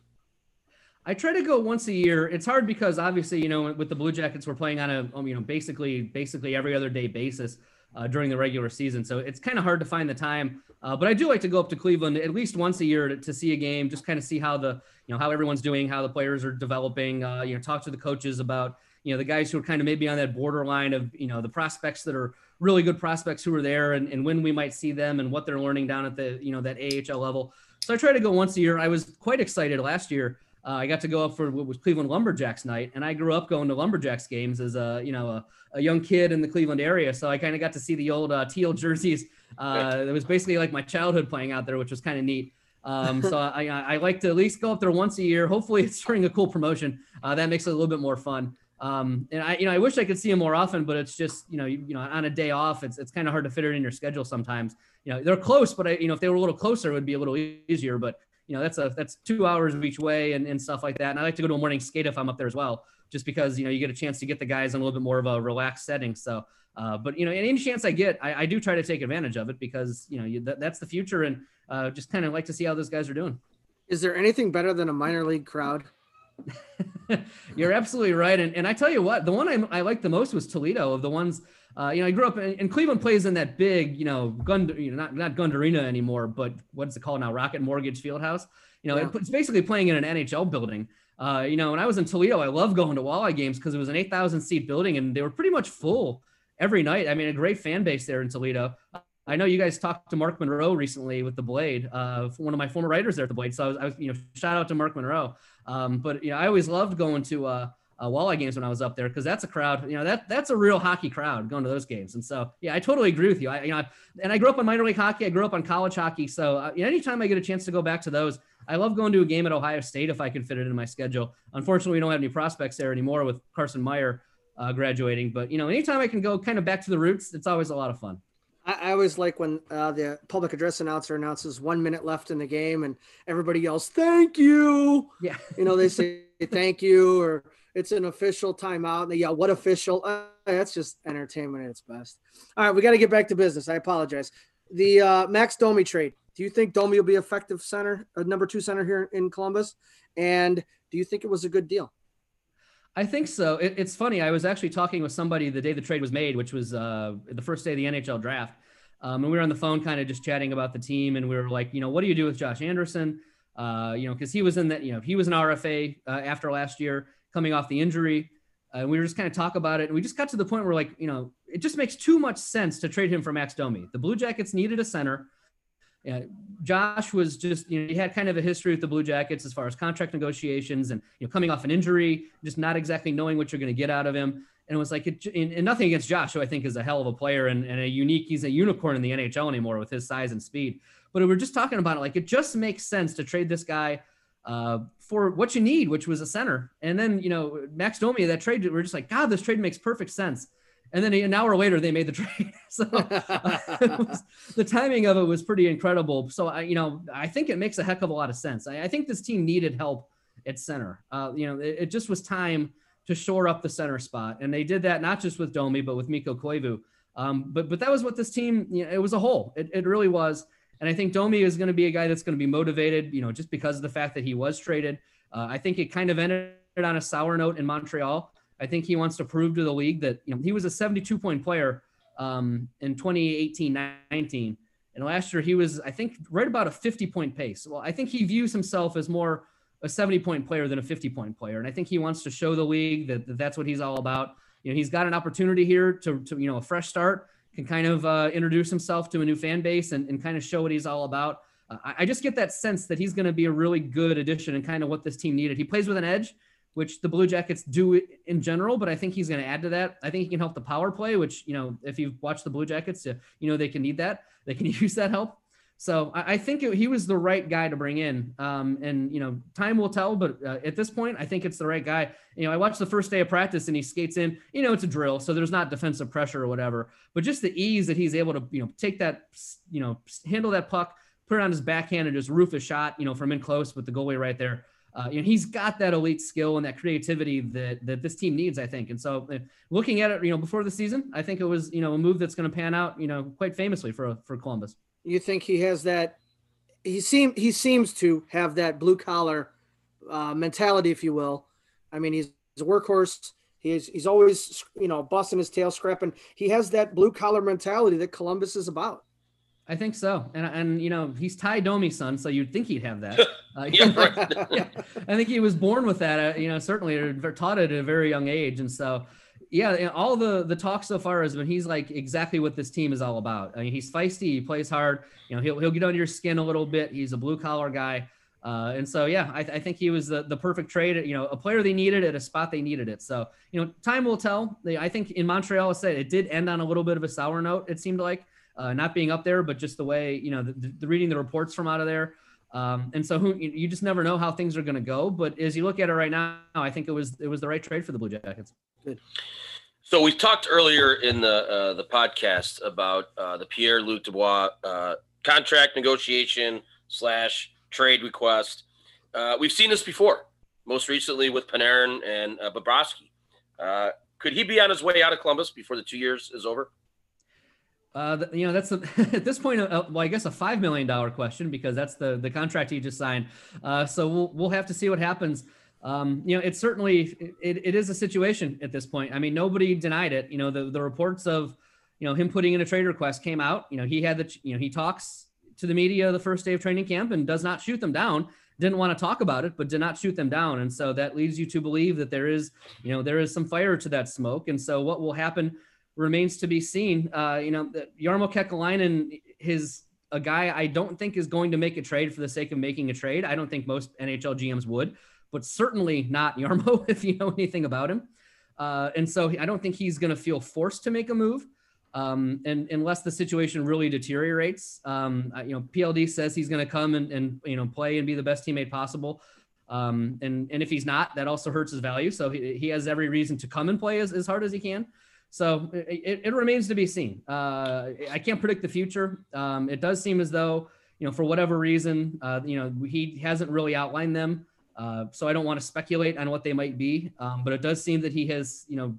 I try to go once a year. It's hard because obviously, you know, with the Blue Jackets, we're playing on a, um, you know, basically, basically every other day basis uh, during the regular season. So it's kind of hard to find the time. Uh, but I do like to go up to Cleveland at least once a year to, to see a game, just kind of see how the, you know, how everyone's doing, how the players are developing. Uh, you know, talk to the coaches about, you know, the guys who are kind of maybe on that borderline of, you know, the prospects that are really good prospects who are there, and, and when we might see them and what they're learning down at the, you know, that AHL level. So I try to go once a year. I was quite excited last year. Uh, I got to go up for what was Cleveland Lumberjacks night, and I grew up going to Lumberjacks games as a you know a, a young kid in the Cleveland area. So I kind of got to see the old uh, teal jerseys. Uh, it was basically like my childhood playing out there, which was kind of neat. Um, so I, I, like to at least go up there once a year. Hopefully, it's during a cool promotion. Uh, that makes it a little bit more fun. Um, and I, you know, I wish I could see him more often, but it's just, you know, you, you know, on a day off, it's, it's kind of hard to fit it in your schedule sometimes. You know, they're close, but I, you know, if they were a little closer, it would be a little easier. But you know, that's a that's two hours each way and, and stuff like that. And I like to go to a morning skate if I'm up there as well, just because you know you get a chance to get the guys in a little bit more of a relaxed setting. So, uh, but you know, any chance I get, I, I do try to take advantage of it because you know you, that, that's the future, and uh, just kind of like to see how those guys are doing. Is there anything better than a minor league crowd? [LAUGHS] You're absolutely right. And, and I tell you what, the one I, I liked the most was Toledo of the ones, uh, you know, I grew up in, and Cleveland plays in that big, you know, gun, you know, not, not Gund Arena anymore, but what's it called now? Rocket Mortgage Fieldhouse. You know, Yeah. it's basically playing in an NHL building. Uh, you know, when I was in Toledo, I loved going to Walleye games because it was an 8,000 seat building and they were pretty much full every night. I mean, a great fan base there in Toledo. I know you guys talked to Mark Monroe recently with the Blade, uh, one of my former writers there at the Blade. So I was, I was you know, shout out to Mark Monroe. Um, but you know, I always loved going to uh, uh, Walleye games when I was up there because that's a crowd. You know, that that's a real hockey crowd going to those games. And so, yeah, I totally agree with you. I, you know, and I grew up on minor league hockey. I grew up on college hockey. So uh, anytime I get a chance to go back to those, I love going to a game at Ohio State if I can fit it in my schedule. Unfortunately, we don't have any prospects there anymore with Carson Meyer uh, graduating. But you know, anytime I can go kind of back to the roots, it's always a lot of fun. I, I always like when uh, the public address announcer announces one minute left in the game and everybody yells, thank you. Yeah. You know, they say [LAUGHS] thank you or it's an official timeout. And they yell, what official? Uh, that's just entertainment at its best. All right, we got to get back to business. I apologize. The uh, Max Domi trade. Do you think Domi will be effective center, uh, number two center here in Columbus? And do you think it was a good deal? I think so. It, it's funny. I was actually talking with somebody the day the trade was made, which was uh, the first day of the NHL draft. Um, and we were on the phone kind of just chatting about the team. And we were like, you know, what do you do with Josh Anderson? Uh, you know, because he was in that, you know, he was an RFA uh, after last year coming off the injury. Uh, we were just kind of talk about it. And we just got to the point where, like, you know, it just makes too much sense to trade him for Max Domi. The Blue Jackets needed a center. Yeah, Josh was just, you know, he had kind of a history with the Blue Jackets as far as contract negotiations and, you know, coming off an injury, just not exactly knowing what you're going to get out of him. And it was like, it, and, nothing against Josh, who I think is a hell of a player and, and, a unique, he's a unicorn in the NHL anymore with his size and speed. But we are just talking about it, like, it just makes sense to trade this guy uh, for what you need, which was a center. And then, you know, Max Domi, that trade, we're just like, God, this trade makes perfect sense. And then an hour later, they made the trade. [LAUGHS] so [LAUGHS] was, the timing of it was pretty incredible. So I, you know, I think it makes a heck of a lot of sense. I, I think this team needed help at center. Uh, you know, it, it, just was time to shore up the center spot, and they did that not just with Domi, but with Mikko Koivu. Um, but but that was what this team. You know, it was a whole. It, it really was. And I think Domi is going to be a guy that's going to be motivated. You know, just because of the fact that he was traded. Uh, I think it kind of ended on a sour note in Montreal. I think he wants to prove to the league that you know he was a 72 point player um, in 2018-19, and last year he was I think right about a 50 point pace. Well, I think he views himself as more a 70 point player than a 50 point player, and I think he wants to show the league that, that that's what he's all about. You know, he's got an opportunity here to, to you know a fresh start, can kind of uh, introduce himself to a new fan base and, and kind of show what he's all about. Uh, I just get that sense that he's going to be a really good addition and kind of what this team needed. He plays with an edge which the Blue Jackets do in general, but I think he's going to add to that. I think he can help the power play, which, you know, if you've watched the Blue Jackets, you know, they can need that. They can [LAUGHS] use that help. So I, think it, he was the right guy to bring in. Um, and, you know, time will tell, but uh, at this point, I think it's the right guy. You know, I watched the first day of practice and he skates in, you know, it's a drill. So there's not defensive pressure or whatever, but just the ease that he's able to, you know, take that, you know, handle that puck, put it on his backhand and just roof a shot, you know, from in close with the goalie right there uh, you know, he's got that elite skill and that creativity that that this team needs, I think. And so, uh, looking at it, you know, before the season, I think it was, you know, a move that's going to pan out, you know, quite famously for for Columbus. You think he has that? He seem he seems to have that blue collar uh, mentality, if you will. I mean, he's, he's a workhorse. He's he's always you know busting his tail, scrapping. He has that blue collar mentality that Columbus is about. I think so, and and you know he's Ty Domi's son, so you'd think he'd have that. [LAUGHS] Uh, yeah, [LAUGHS] yeah, I think he was born with that. Uh, you know, certainly or taught it at a very young age, and so yeah, all the the talk so far has been he's like exactly what this team is all about. I mean, he's feisty, he plays hard. You know, he'll he'll get under your skin a little bit. He's a blue collar guy, uh, and so yeah, I, I, think he was the the perfect trade. You know, a player they needed at a spot they needed it. So you know, time will tell. They, I think in Montreal, I said it did end on a little bit of a sour note. It seemed like uh, not being up there, but just the way you know the, the reading the reports from out of there. Um, and so who, you just never know how things are going to go. But as you look at it right now, I think it was it was the right trade for the Blue Jackets. Good. So we talked earlier in the uh, the podcast about uh, the Pierre Luc Dubois uh, contract negotiation slash trade request. Uh, we've seen this before, most recently with Panarin and uh, Bobrovsky. Uh, could he be on his way out of Columbus before the two years is over? Uh, you know, that's a, [LAUGHS] at this point, uh, well, I guess a five million dollar question because that's the the contract he just signed. Uh, so we'll we'll have to see what happens. Um, you know, it's certainly it, it is a situation at this point. I mean, nobody denied it. You know, the the reports of you know him putting in a trade request came out. You know, he had the you know he talks to the media the first day of training camp and does not shoot them down. Didn't want to talk about it, but did not shoot them down. And so that leads you to believe that there is, you know, there is some fire to that smoke. And so what will happen remains to be seen. Uh, you know, Jarmo Kekalainen is a guy I don't think is going to make a trade for the sake of making a trade. I don't think most NHL GMs would, but certainly not Jarmo [LAUGHS] if you know anything about him. Uh, and so I don't think he's going to feel forced to make a move. Um, and unless the situation really deteriorates, um, you know, PLD says he's going to come and, and, you know, play and be the best teammate possible. Um, and, and if he's not, that also hurts his value. So he, he has every reason to come and play as, as hard as he can. So it, it remains to be seen. Uh, I can't predict the future. Um, it does seem as though, you know, for whatever reason, uh, you know, he hasn't really outlined them. Uh, so I don't want to speculate on what they might be. Um, but it does seem that he has, you know,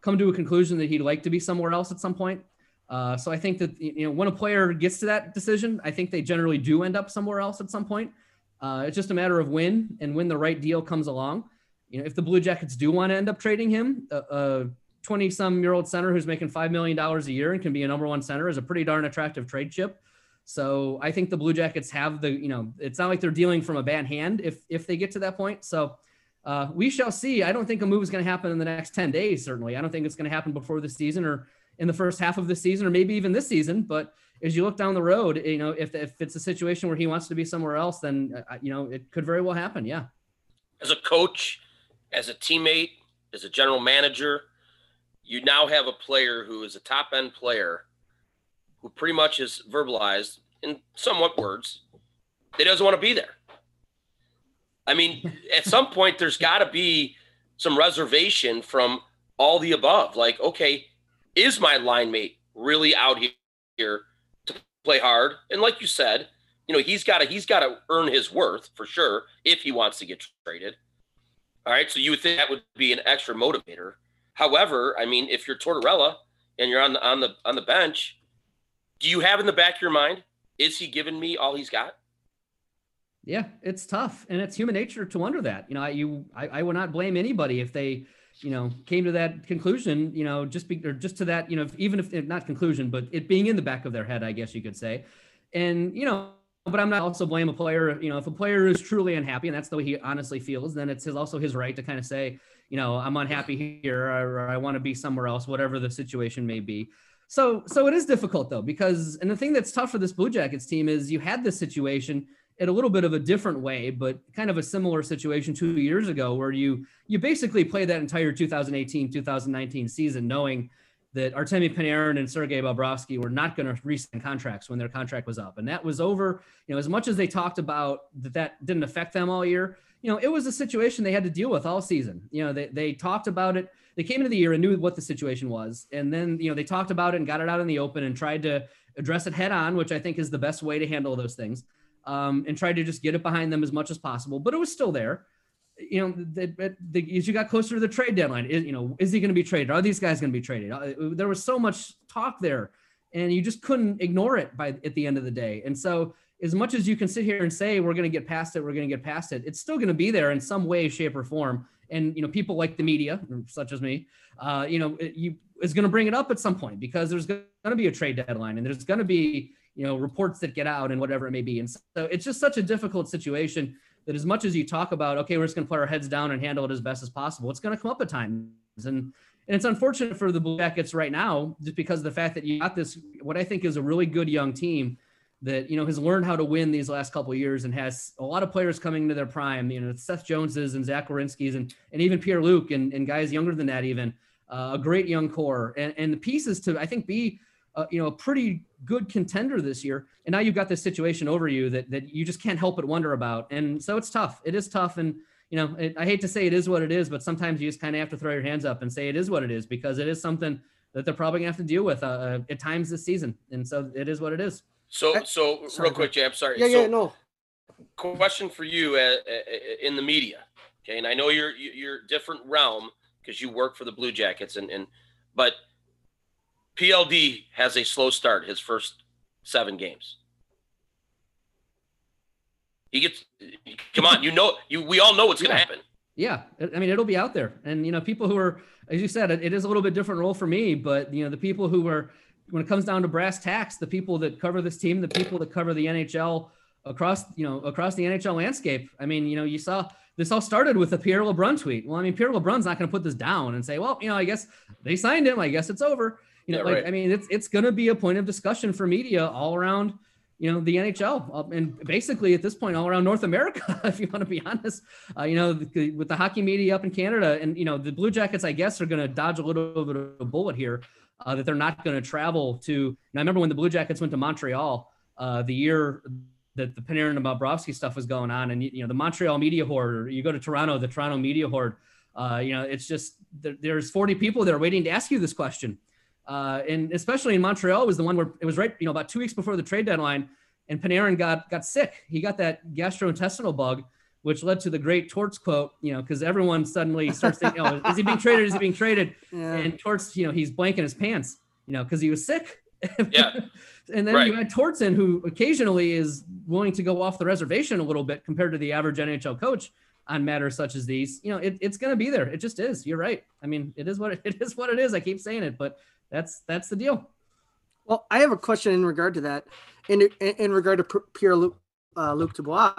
come to a conclusion that he'd like to be somewhere else at some point. Uh, so I think that you know when a player gets to that decision, I think they generally do end up somewhere else at some point. Uh, it's just a matter of when and when the right deal comes along. You know, if the Blue Jackets do want to end up trading him, a 20 some year old center who's making $5 million a year and can be a number one center is a pretty darn attractive trade chip. So I think the Blue Jackets have the, you know, it's not like they're dealing from a bad hand if, if they get to that point. So uh, we shall see. I don't think a move is going to happen in the next 10 days, certainly. I don't think it's going to happen before the season or in the first half of the season or maybe even this season. But as you look down the road, you know, if, if it's a situation where he wants to be somewhere else, then, uh, you know, it could very well happen. Yeah. As a coach, as a teammate, as a general manager, you now have a player who is a top end player who pretty much has verbalized in somewhat words that doesn't want to be there. I mean, [LAUGHS] at some point, there's got to be some reservation from all the above. Like, okay, is my line mate really out here to play hard? And like you said, you know, he's got to he's got to earn his worth for sure if he wants to get traded. All right, so you would think that would be an extra motivator. However, I mean, if you're Tortorella and you're on the on the on the bench, do you have in the back of your mind, is he giving me all he's got? Yeah, it's tough, and it's human nature to wonder that. You know, I, you I, I would not blame anybody if they you know, came to that conclusion, you know, just be, or just to that, you know, even if not conclusion, but it being in the back of their head, I guess you could say. And, you know, but I'm not also blame a player, you know, if a player is truly unhappy and that's the way he honestly feels, then it's his, also his right to kind of say, you know, I'm unhappy here or, I want to be somewhere else, whatever the situation may be. So, so it is difficult though, because, and the thing that's tough for this Blue Jackets team is you had this situation in a little bit of a different way, but kind of a similar situation two years ago where you you basically played that entire 2018-2019 season knowing that Artemi Panarin and Sergei Bobrovsky were not going to re-sign contracts when their contract was up. And that was over, you know, as much as they talked about that that didn't affect them all year, you know, it was a situation they had to deal with all season. You know, they, they talked about it. They came into the year and knew what the situation was. And then, you know, they talked about it and got it out in the open and tried to address it head on, which I think is the best way to handle those things um, and tried to just get it behind them as much as possible. But it was still there. You know, the, the, as you got closer to the trade deadline, is, you know, is he going to be traded? Are these guys going to be traded? Uh, there was so much talk there, and you just couldn't ignore it by at the end of the day. And so, as much as you can sit here and say we're going to get past it, we're going to get past it, it's still going to be there in some way, shape, or form. And you know, people like the media, such as me, uh, you know, it, you is going to bring it up at some point because there's going to be a trade deadline, and there's going to be you know reports that get out and whatever it may be and so it's just such a difficult situation that as much as you talk about okay we're just going to put our heads down and handle it as best as possible it's going to come up at times and and it's unfortunate for the blue jackets right now just because of the fact that you got this what i think is a really good young team that you know has learned how to win these last couple years and has a lot of players coming to their prime you know seth joneses and zach Werenski's and and even pierre luc and, and guys younger than that even uh, a great young core and, and the pieces to i think be uh, you know, a pretty good contender this year. And now you've got this situation over you that, that you just can't help but wonder about. And so it's tough. It is tough. And, you know, it, I hate to say it is what it is, but sometimes you just kind of have to throw your hands up and say it is what it is because it is something that they're probably gonna have to deal with uh at times this season. And so it is what it is. So, so sorry, real quick, Jay, I'm sorry. Yeah, so, yeah, no. Question for you uh, uh, in the media. Okay. And I know you're, you're different realm because you work for the Blue Jackets and, and, but – PLD has a slow start his first seven games. He gets come on, you know you we all know what's gonna happen. Yeah. I mean it'll be out there. And you know, people who are as you said, it is a little bit different role for me, but you know, the people who are when it comes down to brass tacks, the people that cover this team, the people that cover the NHL across, you know, across the NHL landscape. I mean, you know, you saw this all started with a Pierre LeBrun tweet. Well, I mean, Pierre LeBrun's not going to put this down and say, well, you know, I guess they signed him. I guess it's over. You know, yeah, like right. I mean, it's it's going to be a point of discussion for media all around. You know, the NHL uh, and basically at this point all around North America, [LAUGHS] if you want to be honest. Uh, you know, the, with the hockey media up in Canada, and you know, the Blue Jackets, I guess, are going to dodge a little bit of a bullet here. Uh, that they're not going to travel to. I remember when the Blue Jackets went to Montreal uh, the year that the Panarin and Bobrovsky stuff was going on, and you know the Montreal media horde. Or you go to Toronto, the Toronto media horde Uh, you know, it's just there, there's 40 people that are waiting to ask you this question. Uh, and especially in Montreal was the one where it was right, you know, about two weeks before the trade deadline, and Panarin got got sick. He got that gastrointestinal bug, which led to the great Torts quote, you know, because everyone suddenly starts thinking, oh, is he being traded? Is he being traded? [LAUGHS] Yeah. And Torts, you know, he's blanking his pants, you know, because he was sick. [LAUGHS] Yeah. and then Right. you had Tortson, who occasionally is willing to go off the reservation a little bit compared to the average NHL coach on matters such as these. You know, it, it's going to be there. It just is. You're right. I mean, it is what it, [LAUGHS] it is. What it is. I keep saying it, but that's that's the deal. Well, I have a question in regard to that. In in, in regard to Pierre Luc, uh, Luc Dubois,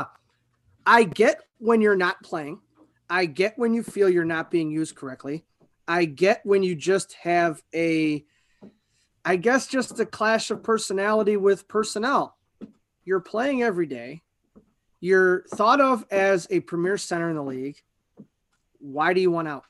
I get when you're not playing. I get when you feel you're not being used correctly. I get when you just have a, I guess, just a clash of personality with personnel. You're playing every day. You're thought of as a premier center in the league. Why do you want out?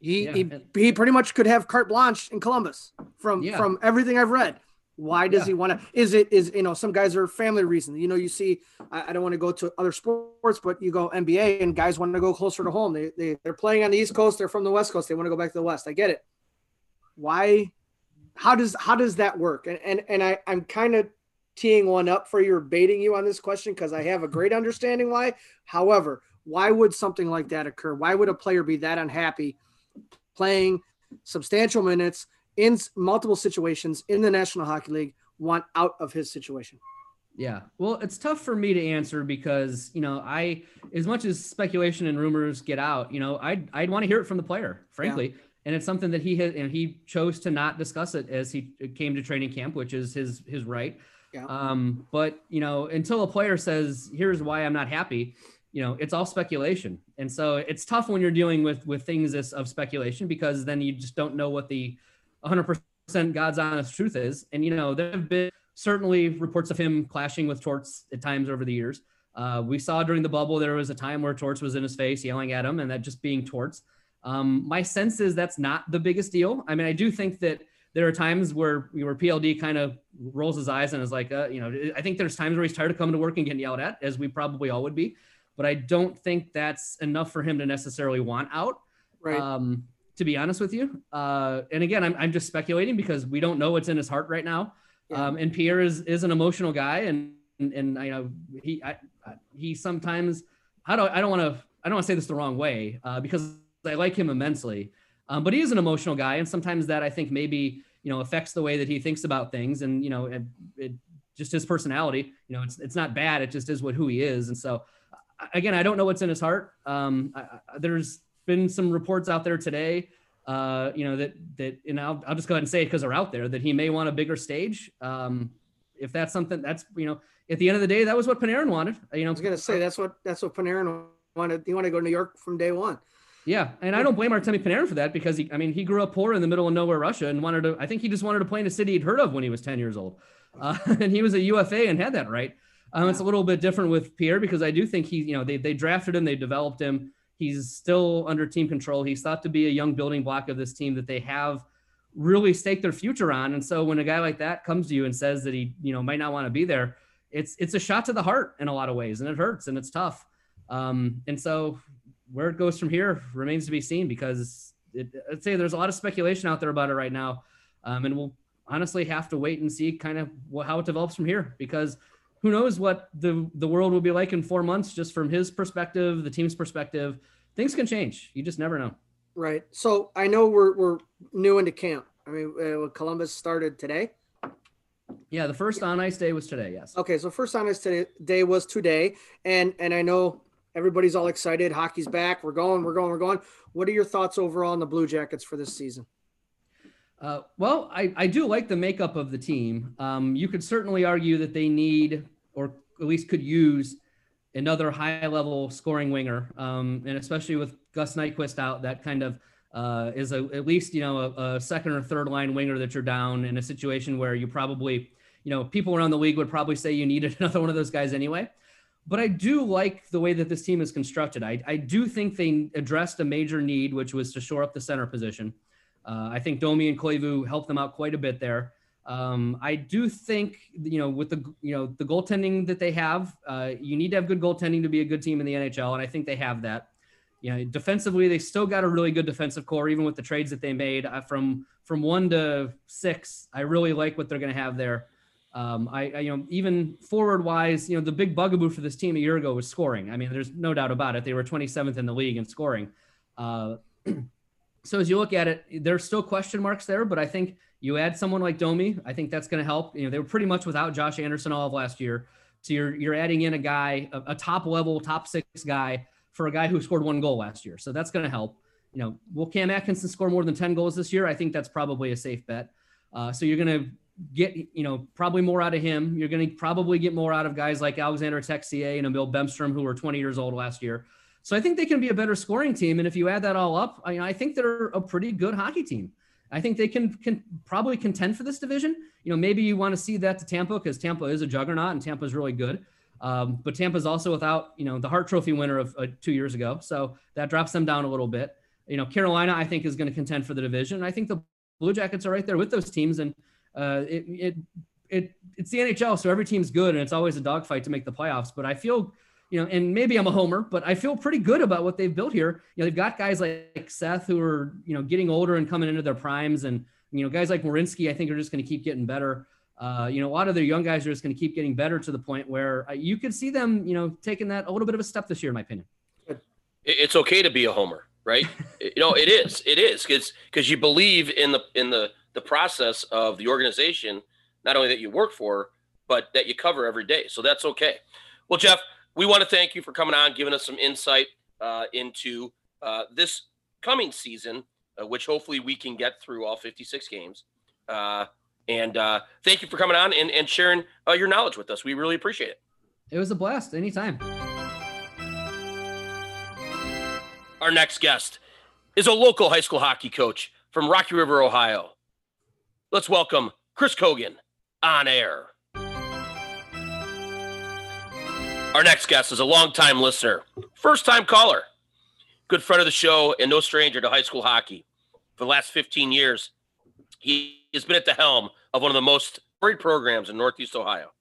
He, Yeah, he, he pretty much could have carte blanche in Columbus from Yeah. from everything I've read. Why does Yeah. he want to? Is it is you know some guys are family reasons. You know you see I, I don't want to go to other sports, but you go NBA and guys want to go closer to home. They they they're playing on the East Coast. They're from the West Coast. They want to go back to the West. I get it. Why? How does how does that work? And and and I I'm kind of teeing one up for you or baiting you on this question because I have a great understanding why. However, why would something like that occur? Why would a player be that unhappy playing substantial minutes in multiple situations in the National Hockey League, want out of his situation? Yeah. Well, it's tough for me to answer because, you know, I, as much as speculation and rumors get out, you know, I'd, I'd want to hear it from the player, frankly. And it's something that he had, and he chose to not discuss it as he came to training camp, which is his, his right. Yeah. Um, but, you know, until a player says, here's why I'm not happy, you know, it's all speculation. And so it's tough when you're dealing with, with things of speculation because then you just don't know what the 100% God's honest truth is. And, you know, there have been, certainly reports of him clashing with Torts at times over the years. Uh, we saw during the bubble there was a time where Torts was in his face yelling at him, and that just being Torts. Um, my sense is that's not the biggest deal. I mean, I do think that there are times where where PLD kind of rolls his eyes and is like, uh, you know, I think there's times where he's tired of coming to work and getting yelled at, as we probably all would be. But I don't think that's enough for him to necessarily want out Right. um, to be honest with you. Uh, and again, I'm, I'm just speculating because we don't know what's in his heart right now. Yeah. Um, and Pierre is, is an emotional guy. And, and, and I know he, I, he sometimes, I don't, I don't want to, I don't want to say this the wrong way uh, because I like him immensely. Um, but he is an emotional guy. And sometimes that I think maybe, you know, affects the way that he thinks about things and, you know, it, it just his personality, you know, it's, it's not bad. It just is what, who he is. And so again, I don't know what's in his heart. Um, I, I, there's been some reports out there today, uh, you know, that, that, and I'll, I'll just go ahead and say it because they're out there that he may want a bigger stage. Um, if that's something that's, you know, at the end of the day, that was what Panarin wanted, you know, I was gonna say that's what that's what Panarin wanted. He wanted to go to New York from day one. Yeah, and I don't blame Artemi Panarin for that because he, I mean, he grew up poor in the middle of nowhere, Russia, and wanted to. I think he just wanted to play in a city he'd heard of when he was ten years old, uh, [LAUGHS] and he was a UFA and had that right. Um, it's a little bit different with Pierre because I do think he, you know, they they drafted him, they developed him. He's still under team control. He's thought to be a young building block of this team that they have really staked their future on. And so when a guy like that comes to you and says that he, you know, might not want to be there, it's it's a shot to the heart in a lot of ways, and it hurts and it's tough. Um, and so where it goes from here remains to be seen because it, I'd say there's a lot of speculation out there about it right now. Um, and we'll honestly have to wait and see kind of how it develops from here because who knows what the, the world will be like in four months, just from his perspective, the team's perspective, things can change. You just never know. Right. So I know we're we're new into camp. I mean, uh, Columbus started today. Yeah. The first on ice day was today. Yes. Okay, so first on ice today day was today, and and I know everybody's all excited. Hockey's back. We're going. We're going. We're going. What are your thoughts overall on the Blue Jackets for this season? Uh, well, I, I do like the makeup of the team. Um, you could certainly argue that they need, at least could use, another high level scoring winger. Um, and especially with Gus Nyquist out, that kind of uh, is a, at least, you know, a, a second or third line winger that you're down in a situation where you probably, you know, people around the league would probably say you needed [LAUGHS] another one of those guys anyway. But I do like the way that this team is constructed. I, I do think they addressed a major need, which was to shore up the center position. Uh, I think Domi and Koivu helped them out quite a bit there. Um, I do think you know with the you know the goaltending that they have, uh, you need to have good goaltending to be a good team in the NHL, and I think they have that. you know, defensively, they still got a really good defensive core, even with the trades that they made uh, from from one to six. I really like what they're going to have there. Um, I, I, you know, even forward wise, you know, the big bugaboo for this team a year ago was scoring. I mean, there's no doubt about it. They were 27th in the league in scoring. Uh, [CLEARS THROAT] so as you look at it, there's still question marks there, but I think you add someone like Domi, I think that's going to help. You know, they were pretty much without Josh Anderson all of last year. So you're you're adding in a guy, a, a top level, top six guy for a guy who scored one goal last year. So that's going to help. You know, will Cam Atkinson score more than 10 goals this year? I think that's probably a safe bet. Uh, so you're going to get, you know, probably more out of him. You're going to probably get more out of guys like Alexander Texier and Emil Bemstrom, who were 20 years old last year. So I think they can be a better scoring team. And if you add that all up, I, I think they're a pretty good hockey team. I think they can can probably contend for this division. You know, maybe you want to see that to Tampa because Tampa is a juggernaut and Tampa is really good. Um, but Tampa's also without, you know, the Hart Trophy winner of uh, two years ago. So that drops them down a little bit. You know, Carolina, I think, is going to contend for the division. I think the Blue Jackets are right there with those teams. And uh, it, it, it, it's the NHL. So every team's good and it's always a dogfight to make the playoffs. But I feel, you know, and maybe I'm a homer, but I feel pretty good about what they've built here. You know, they've got guys like Seth who are, you know, getting older and coming into their primes. And, you know, guys like Werenski, I think, are just going to keep getting better uh, you know, a lot of their young guys are just going to keep getting better to the point where uh, you could see them, you know, taking that a little bit of a step this year, in my opinion. It's okay to be a homer, right? [LAUGHS] you know, it is. It is because you believe in the in the the process of the organization, not only that you work for, but that you cover every day. So that's okay. Well, Jeff, we want to thank you for coming on, giving us some insight uh, into uh, this coming season, uh, which hopefully we can get through all 56 games. Uh, and uh, thank you for coming on and, and sharing uh, your knowledge with us. We really appreciate it. It was a blast. Anytime. Our next guest is a local high school hockey coach from Rocky River, Ohio. Let's welcome Chris Cogan on air. Our next guest is a longtime listener, first time caller, good friend of the show, and no stranger to high school hockey. For the last 15 years, he has been at the helm of one of the most storied programs in Northeast Ohio.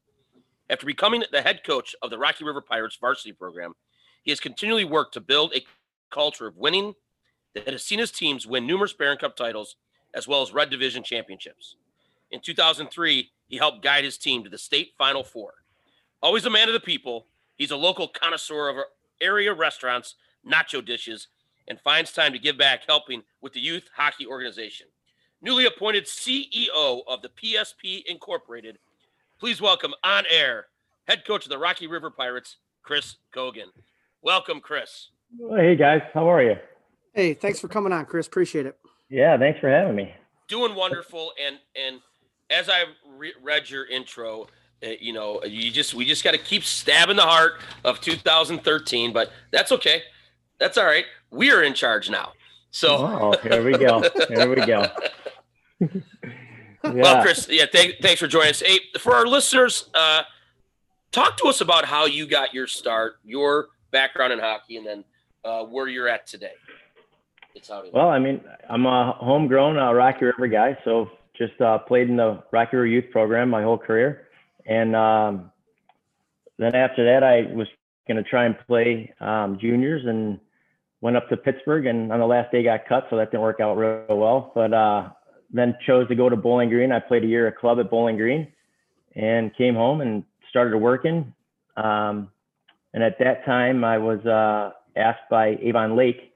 After becoming the head coach of the Rocky River Pirates varsity program, he has continually worked to build a culture of winning that has seen his teams win numerous Baron Cup titles as well as Red Division championships. In 2003, he helped guide his team to the state Final Four. Always a man of the people, he's a local connoisseur of area restaurants, nacho dishes, and finds time to give back helping with the youth hockey organization newly appointed CEO of the PSP Incorporated. Please welcome on air head coach of the Rocky River Pirates, Chris Cogan. Welcome, Chris. Hey guys, how are you? Hey, thanks for coming on, Chris. Appreciate it. Yeah, thanks for having me. Doing wonderful, and and as I re- read your intro, you know, you just we just got to keep stabbing the heart of 2013, but that's okay. That's all right. We are in charge now. So oh, here we go. Here we go. [LAUGHS] yeah. Well, Chris, yeah, th- thanks for joining us. Hey, for our listeners, uh, talk to us about how you got your start, your background in hockey, and then uh, where you're at today. It's how Well, I mean, I'm a homegrown uh, Rocky River guy, so just uh, played in the Rocky River youth program my whole career, and um, then after that, I was going to try and play um, juniors and went up to Pittsburgh, and on the last day got cut, so that didn't work out real well. But uh, then chose to go to Bowling Green. I played a year at club at Bowling Green and came home and started working. Um, and at that time, I was uh, asked by Avon Lake.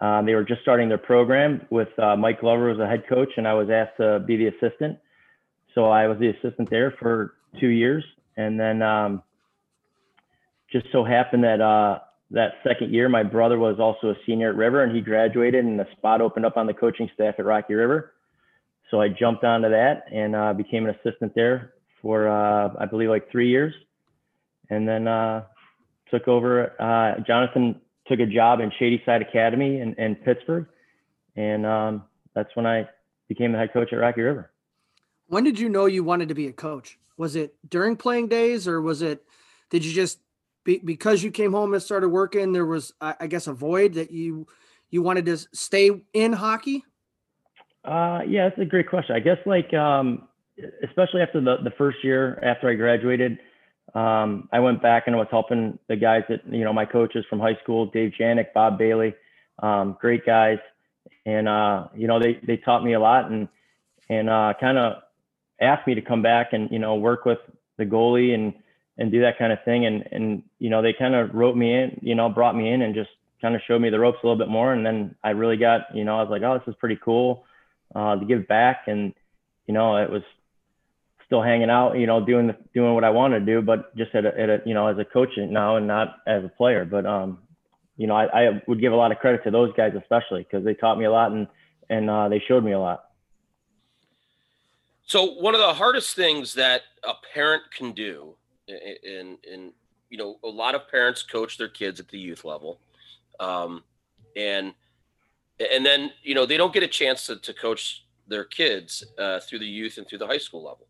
Um, they were just starting their program with uh, Mike Glover as a head coach, and I was asked to be the assistant. So I was the assistant there for two years, and then um, just so happened that uh, that second year, my brother was also a senior at River, and he graduated, and the spot opened up on the coaching staff at Rocky River. So I jumped onto that and uh, became an assistant there for uh, I believe like three years, and then uh, took over. Uh, Jonathan took a job in Shadyside Academy in, in Pittsburgh, and um, that's when I became the head coach at Rocky River. When did you know you wanted to be a coach? Was it during playing days, or was it? Did you just be, because you came home and started working? There was, I, guess, a void that you you wanted to stay in hockey. Uh, yeah, that's a great question. I guess like, um, especially after the, the first year after I graduated, um, I went back and I was helping the guys that, you know, my coaches from high school, Dave Janik, Bob Bailey, um, great guys, and uh, you know they they taught me a lot and and uh, kind of asked me to come back and you know work with the goalie and and do that kind of thing. And and you know they kind of wrote me in you know brought me in and just kind of showed me the ropes a little bit more. And then I really got you know I was like oh this is pretty cool uh, to give back. And you know it was still hanging out you know doing the, doing what I wanted to do but just at a, at a you know as a coach now and not as a player. But um you know I, I would give a lot of credit to those guys especially because they taught me a lot and and uh, they showed me a lot. So one of the hardest things that a parent can do, and and you know, a lot of parents coach their kids at the youth level, um, and and then you know they don't get a chance to, to coach their kids uh, through the youth and through the high school level.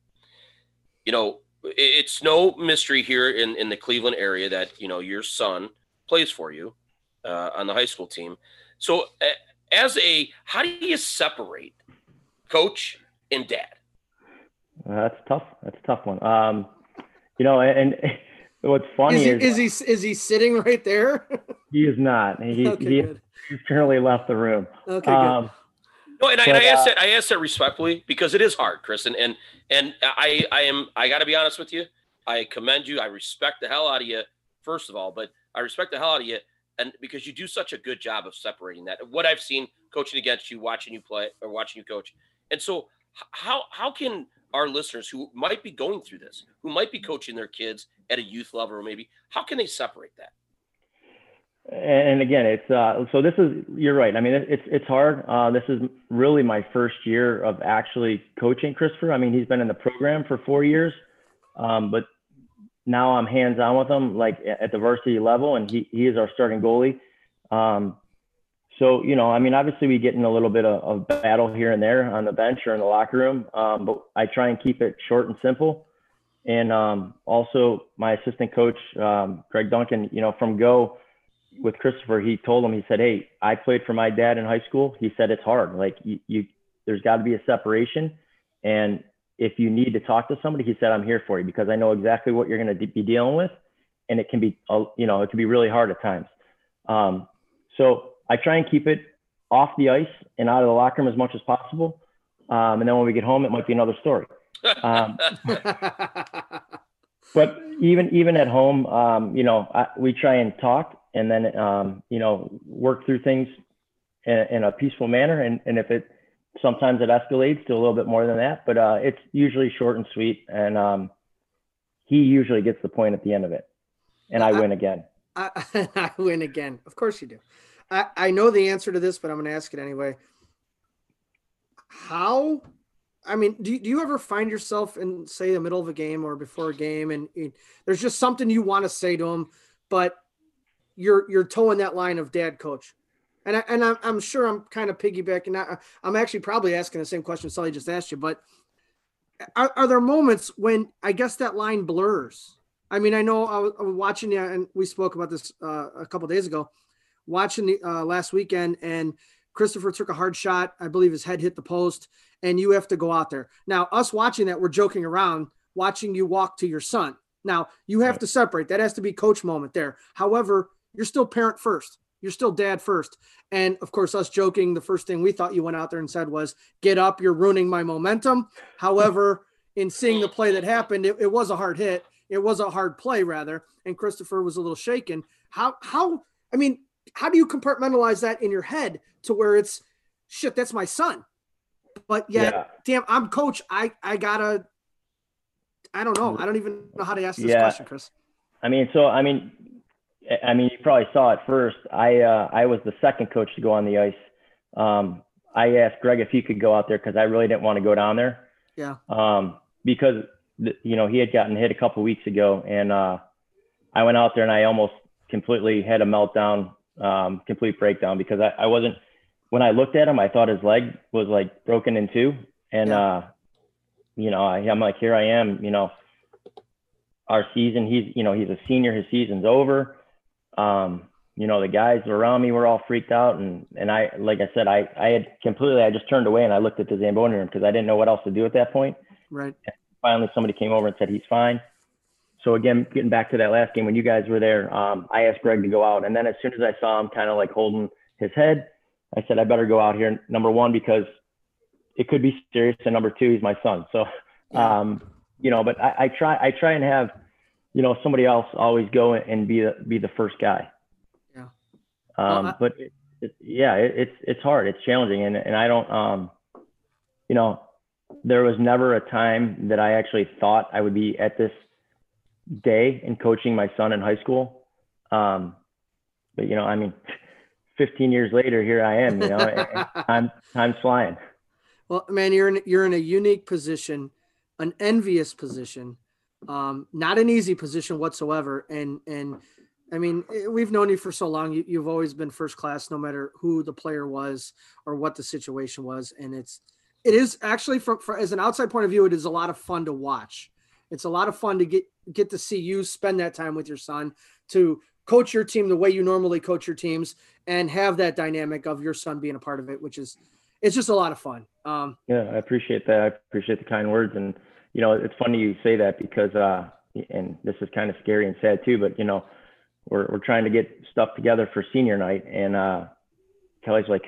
You know, it's no mystery here in in the Cleveland area that you know your son plays for you uh, on the high school team. So, as a, how do you separate coach and dad? That's tough. That's a tough one. Um, you know, and, and [LAUGHS] what's funny is, he, is, is he is he sitting right there? he is not. He, okay, he he's currently left the room. Okay, um, No, and, but, I, I asked uh, that. I asked that respectfully because it is hard, Chris, and and and I I am I got to be honest with you. I commend you. I respect the hell out of you, first of all, but I respect the hell out of you, and because you do such a good job of separating that. What I've seen coaching against you, watching you play, or watching you coach, and so how how can our listeners who might be going through this, who might be coaching their kids at a youth level or maybe, how can they separate that? And again, it's uh, so this is you're right. I mean, it's it's hard. Uh, this is really my first year of actually coaching Christopher. I mean, he's been in the program for four years, um, but now I'm hands on with him, like at the varsity level, and he he is our starting goalie. Um, so, you know, I mean, obviously we get in a little bit of, of battle here and there on the bench or in the locker room, um, but I try and keep it short and simple. And um, also, my assistant coach, um, Greg Duncan, you know, from Go with Christopher, he told him, he said, Hey, I played for my dad in high school. He said, It's hard. Like, you, you there's got to be a separation. And if you need to talk to somebody, he said, I'm here for you because I know exactly what you're going to be dealing with. And it can be, you know, it can be really hard at times. Um, so I try and keep it off the ice and out of the locker room as much as possible. Um, and then when we get home, it might be another story. Um, [LAUGHS] but even even at home, um, you know, I, we try and talk and then um, you know work through things in, in, a peaceful manner. And and if it sometimes it escalates to a little bit more than that, but uh, it's usually short and sweet. And um, he usually gets the point at the end of it, and I, I win again. I, [LAUGHS] I win again. Of course you do. I, I know the answer to this, but I'm going to ask it anyway. How, I mean, do, do you ever find yourself in, say, the middle of a game or before a game, and, there's just something you want to say to them, but you're you're towing that line of dad coach, and I, and I'm, I'm sure I'm kind of piggybacking. I, I'm actually probably asking the same question Sully just asked you, but are, are there moments when I guess that line blurs? I mean, I know I was, I was watching you, and we spoke about this uh, a couple days ago watching the uh, last weekend and Christopher took a hard shot. I believe his head hit the post, and you have to go out there. Now, us watching that, we're joking around, watching you walk to your son. Now, you have to separate. That has to be coach moment there. However, you're still parent first. You're still dad first. And of course, us joking, the first thing we thought you went out there and said was, Get up, you're ruining my momentum. [LAUGHS] However, in seeing the play that happened, it, it was a hard hit. It was a hard play, rather. And Christopher was a little shaken. How, how, I mean, how do you compartmentalize that in your head to where it's shit that's my son. But yet yeah. damn i'm coach. I i gotta i don't know. I don't even know how to ask this yeah. question chris. I mean so i mean i mean you probably saw it first. I uh i was the second coach to go on the ice. Um i asked greg if he could go out there because i really didn't want to go down there. Yeah. Um because you know he had gotten hit a couple weeks ago and uh i went out there and i almost completely had a meltdown um, complete breakdown because I, I wasn't when I looked at him, I thought his leg was like broken in two. And, yeah. uh, you know, I, I'm like, here I am, you know, our season, he's, you know, he's a senior, his season's over. Um, you know, the guys around me were all freaked out. And, and I, like I said, I, I had completely, I just turned away and I looked at the Zamboni room because I didn't know what else to do at that point. Right. And finally, somebody came over and said, he's fine so again, getting back to that last game when you guys were there, um, I asked Greg to go out, and then as soon as I saw him kind of like holding his head. I said, I better go out here. Number one, because it could be serious. And number two, he's my son. So, um, you know, but I, I try, I try and have, you know, somebody else always go and be the, be the first guy. Yeah. Um, Well, I- but it, it, yeah, it, it's, it's hard. It's challenging. And, and I don't, um, you know, there was never a time that I actually thought I would be at this day in coaching my son in high school. Um, but you know, I mean, [LAUGHS] 15 years later, here I am. You know, [LAUGHS] I'm I'm flying. Well, man, you're in you're in a unique position, an envious position, um, not an easy position whatsoever. And and I mean, eh, we've known you for so long. You, you've always been first class, no matter who the player was or what the situation was. And it's it is actually from for, as an outside point of view, it is a lot of fun to watch. It's a lot of fun to get get to see you spend that time with your son to coach your team the way you normally coach your teams and have that dynamic of your son being a part of it, which is it's just a lot of fun. Um, Yeah, I appreciate that. I appreciate the kind words. And, you know, it's funny you say that because, uh, and this is kind of scary and sad too, but, you know, we're, we're trying to get stuff together for senior night. And uh, Kelly's like,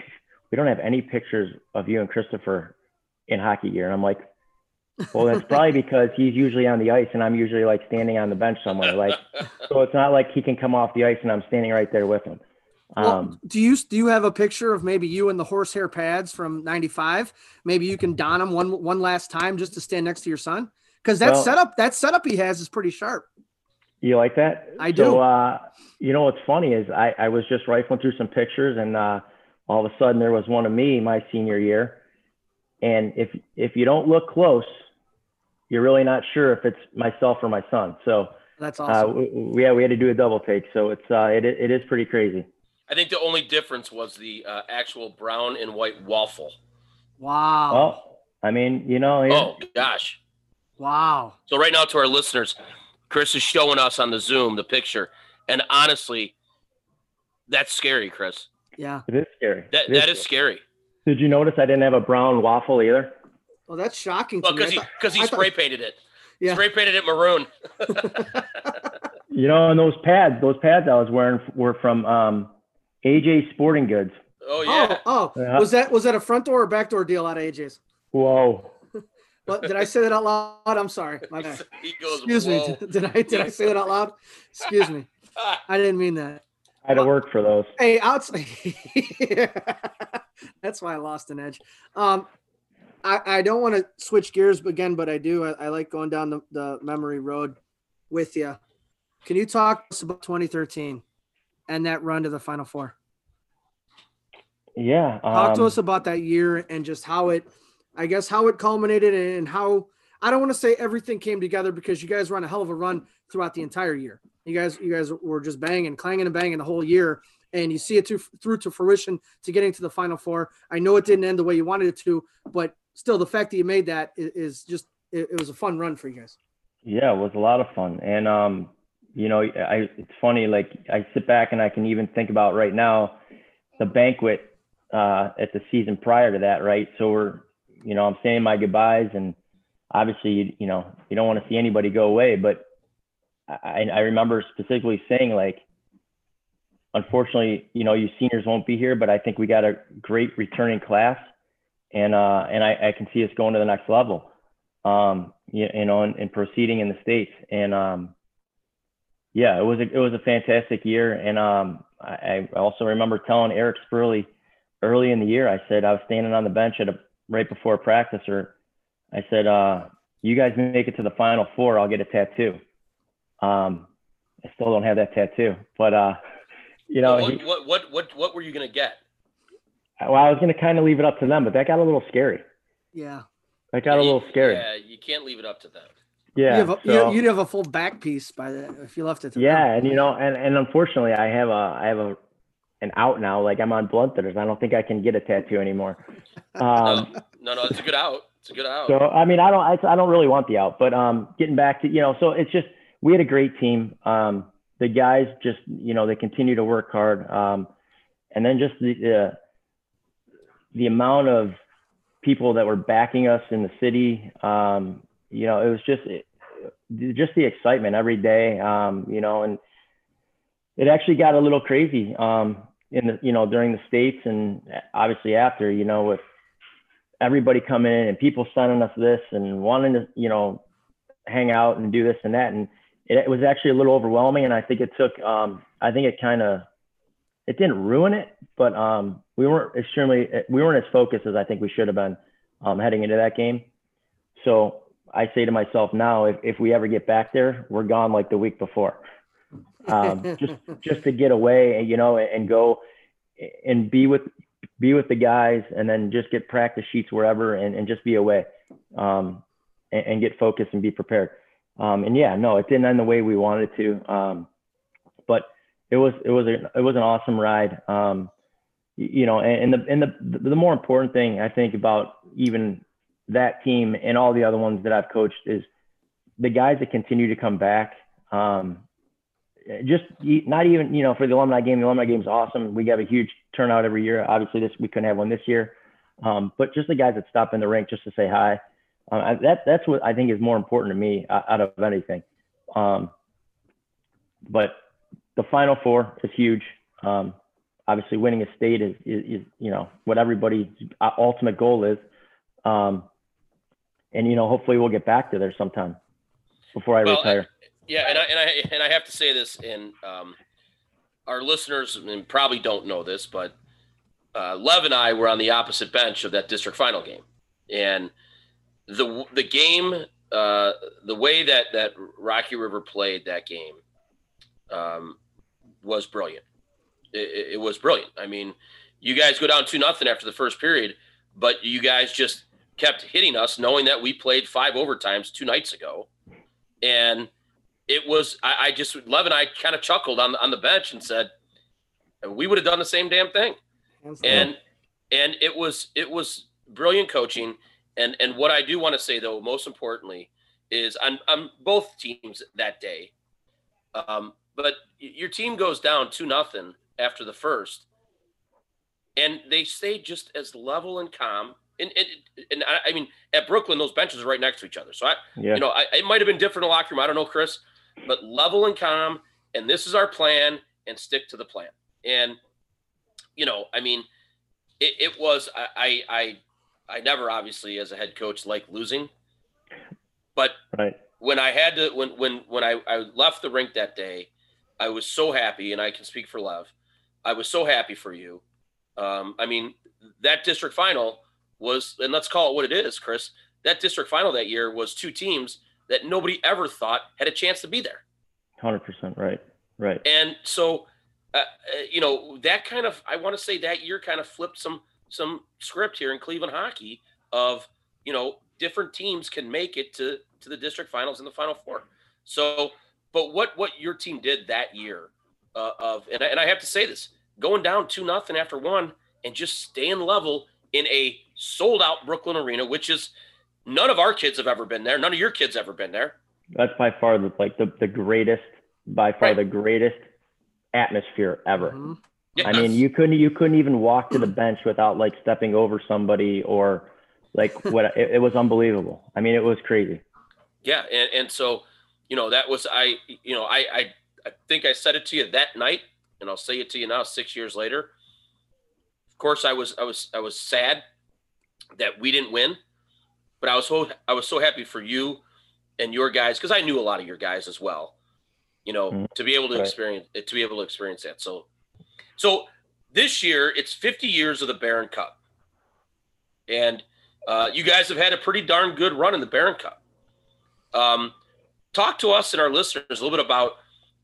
we don't have any pictures of you and Christopher in hockey gear. And I'm like, well, that's probably because he's usually on the ice and I'm usually like standing on the bench somewhere. Like, [LAUGHS] so it's not like he can come off the ice and I'm standing right there with him. Well, Um, do you do you have a picture of maybe you in the horsehair pads from '95? Maybe you can don them one one last time just to stand next to your son because that Well- setup that setup he has is pretty sharp. You like that? I do. So, uh, you know, what's funny is I, I was just rifling through some pictures and, uh, all of a sudden there was one of me my senior year. And if, if you don't look close, you're really not sure if it's myself or my son. So, That's uh, awesome. we, we- yeah, we had to do a double take. So it's, uh, it, it is pretty crazy. I think the only difference was the uh, actual brown and white waffle. wow. Well, I mean, you know, yeah, Oh gosh. wow. So right now to our listeners, Chris is showing us on the Zoom the picture, and honestly, that's scary, Chris. Yeah. it is scary. That It that is scary. Did you notice I didn't have a brown waffle either? Well, that's shocking Well, to me. I because he because he I thought- spray painted it. Yeah. Spray painted it maroon. [LAUGHS] You know, and those pads, those pads I was wearing were from, um, AJ Sporting Goods. Oh yeah. Oh, oh, Yeah. was that was that a front door or back door deal out of AJ's? Whoa. [LAUGHS] What did I say that out loud? I'm sorry. My bad. [LAUGHS] he goes. Excuse me. "Whoa." Did I did I say that out loud? Excuse me. I didn't mean that. I had to work for those. Hey, outside. That's why I lost an edge. Um, I, I don't want to switch gears again, but I do. I, I like going down the, the memory road with you. Can you talk to us about 2013 and that run to the Final Four? Yeah. Talk to um, us about that year and just how it, I guess, how it culminated and how I don't want to say everything came together because you guys run a hell of a run throughout the entire year. You guys, you guys were just banging, clanging, and banging the whole year, and you see it through through to fruition to getting to the Final Four. I know it didn't end the way you wanted it to, but still, the fact that you made that is, just it, it was a fun run for you guys. Yeah, it was a lot of fun. And um, you know, I it's funny, like I sit back and I can even think about right now the banquet uh at the season prior to that, right? So we're you know, I'm saying my goodbyes and obviously you, you know, you don't want to see anybody go away, but I, I remember specifically saying like unfortunately, you know, you seniors won't be here, but I think we got a great returning class and uh and I, I can see us going to the next level um, you, you know, and, and proceeding in the states. And um, yeah, it was a, it was a fantastic year. And um, I, I also remember telling Eric Spurley early in the year, I said I was standing on the bench at a right before practice, or I said, uh, "You guys make it to the final four, I'll get a tattoo." Um, I still don't have that tattoo, but uh, [LAUGHS] you know, what, he- what what what what were you gonna get? Well, I was going to kind of leave it up to them, but that got a little scary. Yeah, That got a little scary. Yeah, you can't leave it up to them. Yeah. you have a, so- you, you'd have a full back piece by the if you left it. To them. Yeah, and you know, and, and unfortunately, I have a I have a an out now. Like I'm on blood thinners. I don't think I can get a tattoo anymore. [LAUGHS] Um, No, no, it's a good out. It's a good out. so I mean, I don't I, I don't really want the out, but um, getting back to you know, so it's just we had a great team. Um, the guys just you know they continue to work hard. Um, and then just the uh, the amount of people that were backing us in the city. Um, you know, it was just it, just the excitement every day. Um, you know, and it actually got a little crazy. Um, in the you know during the states and obviously after you know with everybody coming in and people sending us this and wanting to you know hang out and do this and that and it, it was actually a little overwhelming and I think it took um, I think it kind of it didn't ruin it but um, we weren't extremely we weren't as focused as I think we should have been um, heading into that game. So I say to myself now if, if we ever get back there we're gone like the week before. Um, [LAUGHS] just just to get away, and you know, and go and be with be with the guys, and then just get practice sheets wherever, and, and just be away, um, and, and, get focused and be prepared. Um, and yeah, no, it didn't end the way we wanted it to, um, it was it was a, it was an awesome ride. Um, you know, and, and the and the the more important thing I think about even that team and all the other ones that I've coached is the guys that continue to come back um, just not even you know for the alumni game. The alumni game is awesome. We have a huge turnout every year. Obviously, this we couldn't have one this year, um, but just the guys that stop in the rink just to say hi. Uh, that that's what I think is more important to me out of anything. Um, but the Final Four is huge. Um, obviously, winning a state is, is, is, you know what everybody's ultimate goal is. Um, and you know, hopefully, we'll get back to there sometime before I well, retire. Yeah, and I and I and I have to say this, and um, our listeners probably don't know this, but uh, Lev and I were on the opposite bench of that district final game, and the the game, uh, the way that that Rocky River played that game, um, was brilliant. It, it was brilliant. I mean, you guys go down two nothing after the first period, but you guys just kept hitting us, knowing that we played five overtimes two nights ago, and it was I, I just Lev and I kind of chuckled on on the bench and said we would have done the same damn thing. And and it was it was brilliant coaching. And and what I do want to say though, most importantly, is on on both teams that day. Um, but your team goes down two nothing after the first, and they stay just as level and calm. And, and, and I, I mean, at Brooklyn, those benches are right next to each other. So I, yeah. you know, I, it might have been different in the locker room. I don't know, Chris, but level and calm. And this is our plan, and stick to the plan. And you know, I mean, it, it was I, I I never obviously as a head coach like losing, but right. when I had to when when when I, I left the rink that day, I was so happy, and I can speak for Lev. I was so happy for you. Um, I mean, that district final was, and let's call it what it is, Chris. That district final that year was two teams that nobody ever thought had a chance to be there. 100% right. Right. And so, uh, uh, you know, that kind of, I want to say that year kind of flipped some, some script here in Cleveland hockey of, you know, different teams can make it to, to the district finals and the final four. So, but what, what your team did that year uh, of, and I, and I have to say this, going down two nothing after one and just staying level in a sold out Brooklyn arena, which is, None of our kids have ever been there. None of your kids ever been there. That's by far the like the, the greatest, by far right. the greatest atmosphere ever. Mm-hmm. Yes. I mean, you couldn't you couldn't even walk to the bench without like stepping over somebody or like [LAUGHS] what it, it, was unbelievable. I mean, it was crazy. Yeah, and, and so you know that was I you know I, I I think I said it to you that night, and I'll say it to you now six years later. Of course, I was I was I was sad that we didn't win but I was so I was so happy for you and your guys because I knew a lot of your guys as well. You know, mm-hmm. to be able to right. experience to be able to experience that. So, so this year it's 50 years of the Baron Cup, and uh, you guys have had a pretty darn good run in the Baron Cup. Um, talk to us and our listeners a little bit about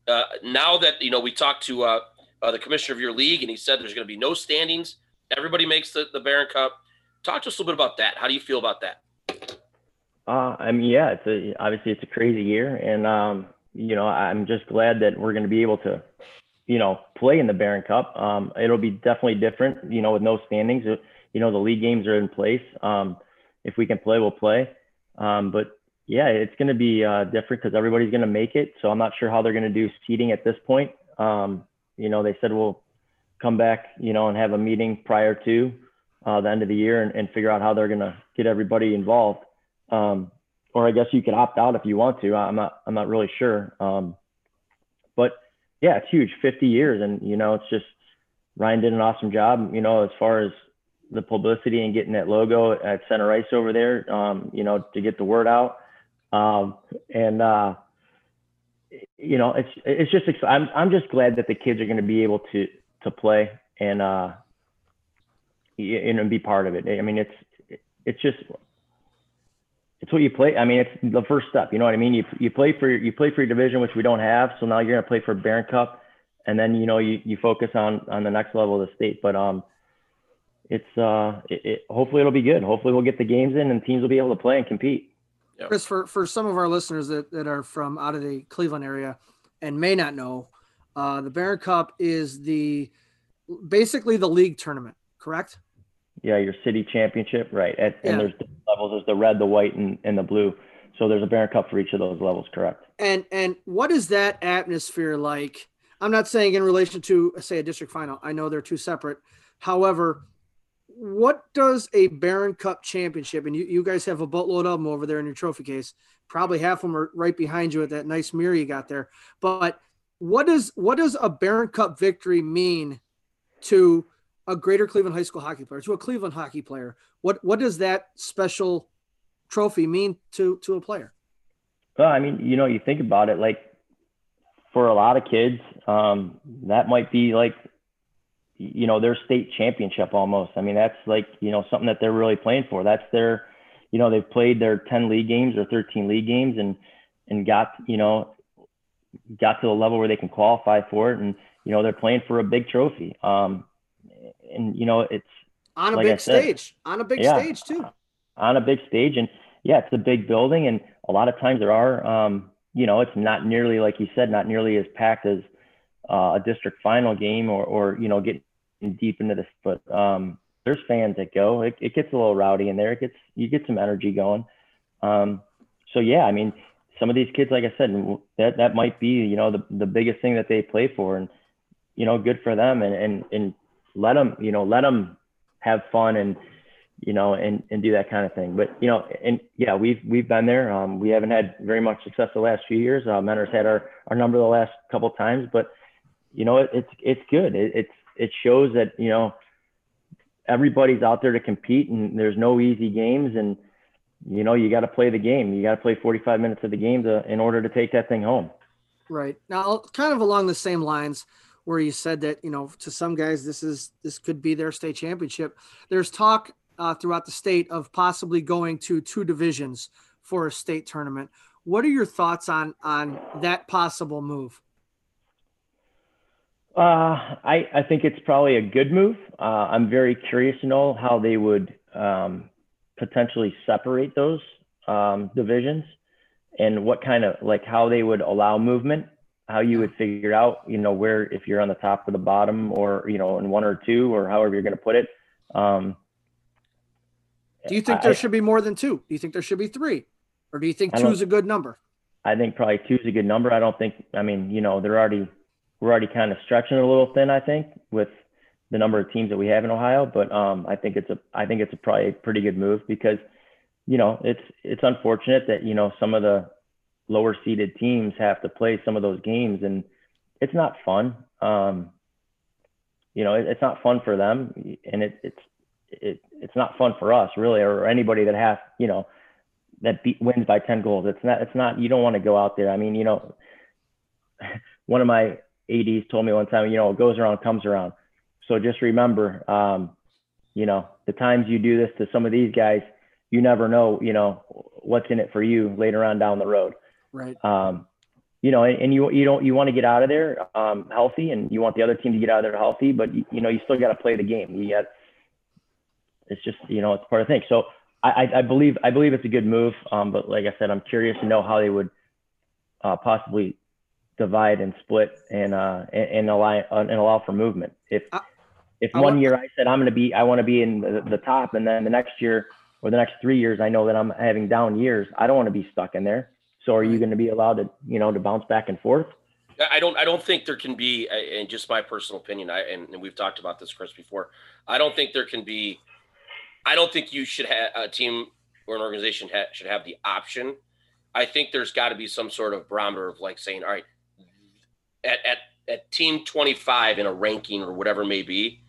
uh, now that you know we talked to uh, uh the commissioner of your league and he said there's going to be no standings. Everybody makes the, the Baron Cup. Talk to us a little bit about that. How do you feel about that? Uh, I mean, yeah, it's a, obviously it's a crazy year, and um, you know, I'm just glad that we're going to be able to, you know, play in the Baron Cup. Um, it'll be definitely different, you know, with no standings. You know, the league games are in place. Um, if we can play, we'll play. Um, but yeah, it's going to be uh, different because everybody's going to make it. So I'm not sure how they're going to do seating at this point. Um, you know, they said we'll come back, you know, and have a meeting prior to uh, the end of the year and, and figure out how they're going to get everybody involved. Um, or I guess you could opt out if you want to. I'm not, I'm not really sure. Um, but yeah, it's huge, 50 years. And, you know, it's just Ryan did an awesome job, you know, as far as the publicity and getting that logo at center ice over there, um, you know, to get the word out. Um, and, uh, you know, it's, it's just, I'm, I'm just glad that the kids are going to be able to, to play and, uh, and be part of it. I mean, it's, it's just, it's what you play. I mean, it's the first step. You know what I mean? You you play for you play for your division, which we don't have. So now you're gonna play for Baron Cup, and then you know you, you focus on on the next level of the state. But um, it's uh, it, it, hopefully it'll be good. Hopefully we'll get the games in, and teams will be able to play and compete. Chris, for for some of our listeners that that are from out of the Cleveland area and may not know, uh, the Baron Cup is the basically the league tournament, correct? Yeah, your city championship, right? At, yeah. And there's levels. There's the red, the white, and, and the blue. So there's a Baron Cup for each of those levels, correct? And and what is that atmosphere like? I'm not saying in relation to say a district final. I know they're two separate. However, what does a Baron Cup championship, and you, you guys have a boatload of them over there in your trophy case. Probably half of them are right behind you at that nice mirror you got there. But what does what does a Baron Cup victory mean to a greater Cleveland high school hockey player, to a Cleveland hockey player? What what does that special trophy mean to to a player? Well, I mean, you know, you think about it, like for a lot of kids, um, that might be like, you know, their state championship almost. I mean, that's like, you know, something that they're really playing for. That's their, you know, they've played their 10 league games or 13 league games and, and got, you know, got to the level where they can qualify for it. And, you know, they're playing for a big trophy. Um, and you know it's on a like big said, stage, on a big yeah, stage too. On a big stage, and yeah, it's a big building, and a lot of times there are, um, you know, it's not nearly like you said, not nearly as packed as uh, a district final game or or you know getting deep into this, but um, there's fans that go. It, it gets a little rowdy in there. It gets you get some energy going. Um, so yeah, I mean, some of these kids, like I said, that that might be you know the the biggest thing that they play for, and you know, good for them. And and and let them, you know, let them have fun and, you know, and, and do that kind of thing. But, you know, and yeah, we've, we've been there. Um, we haven't had very much success the last few years. Uh, Mentor's had our, our number the last couple times, but you know, it, it's, it's good. It, it's, it shows that, you know, everybody's out there to compete and there's no easy games and, you know, you got to play the game. You got to play 45 minutes of the game to, in order to take that thing home. Right now, kind of along the same lines, where you said that you know to some guys this is this could be their state championship. There's talk uh, throughout the state of possibly going to two divisions for a state tournament. What are your thoughts on on that possible move? Uh, I I think it's probably a good move. Uh, I'm very curious to know how they would um, potentially separate those um, divisions and what kind of like how they would allow movement how you would figure out, you know, where if you're on the top or the bottom, or you know, in one or two, or however you're going to put it. Um, do you think there should be more than two? Do you think there should be three, or do you think two is a good number? I think probably two is a good number. I don't think. I mean, you know, they're already we're already kind of stretching a little thin. I think with the number of teams that we have in Ohio, but um, I think it's a I think it's a probably a pretty good move because, you know, it's it's unfortunate that you know some of the lower seeded teams have to play some of those games and it's not fun. Um, you know, it, it's not fun for them and it, it's, it, it's not fun for us really, or anybody that has, you know, that beat, wins by 10 goals. It's not, it's not, you don't want to go out there. I mean, you know, [LAUGHS] one of my ADs told me one time, you know, it goes around, comes around. So just remember, um, you know, the times you do this to some of these guys, you never know, you know, what's in it for you later on down the road. Right. Um, you know, and, you you don't you want to get out of there um, healthy, and you want the other team to get out of there healthy, but you, you know you still got to play the game. You got it's just you know it's part of the thing. So I, I believe I believe it's a good move, um, but like I said, I'm curious to know how they would uh, possibly divide and split and uh, and, and allow and allow for movement. If if one year I said I'm going to be I want to be in the, the top, and then the next year or the next three years I know that I'm having down years, I don't want to be stuck in there. So are you going to be allowed to, you know, to bounce back and forth? I don't. I don't think there can be, and just my personal opinion. I and, and we've talked about this, Chris, before. I don't think there can be. I don't think you should have a team or an organization ha- should have the option. I think there's got to be some sort of barometer of like saying, all right, at at at team 25 in a ranking or whatever may be,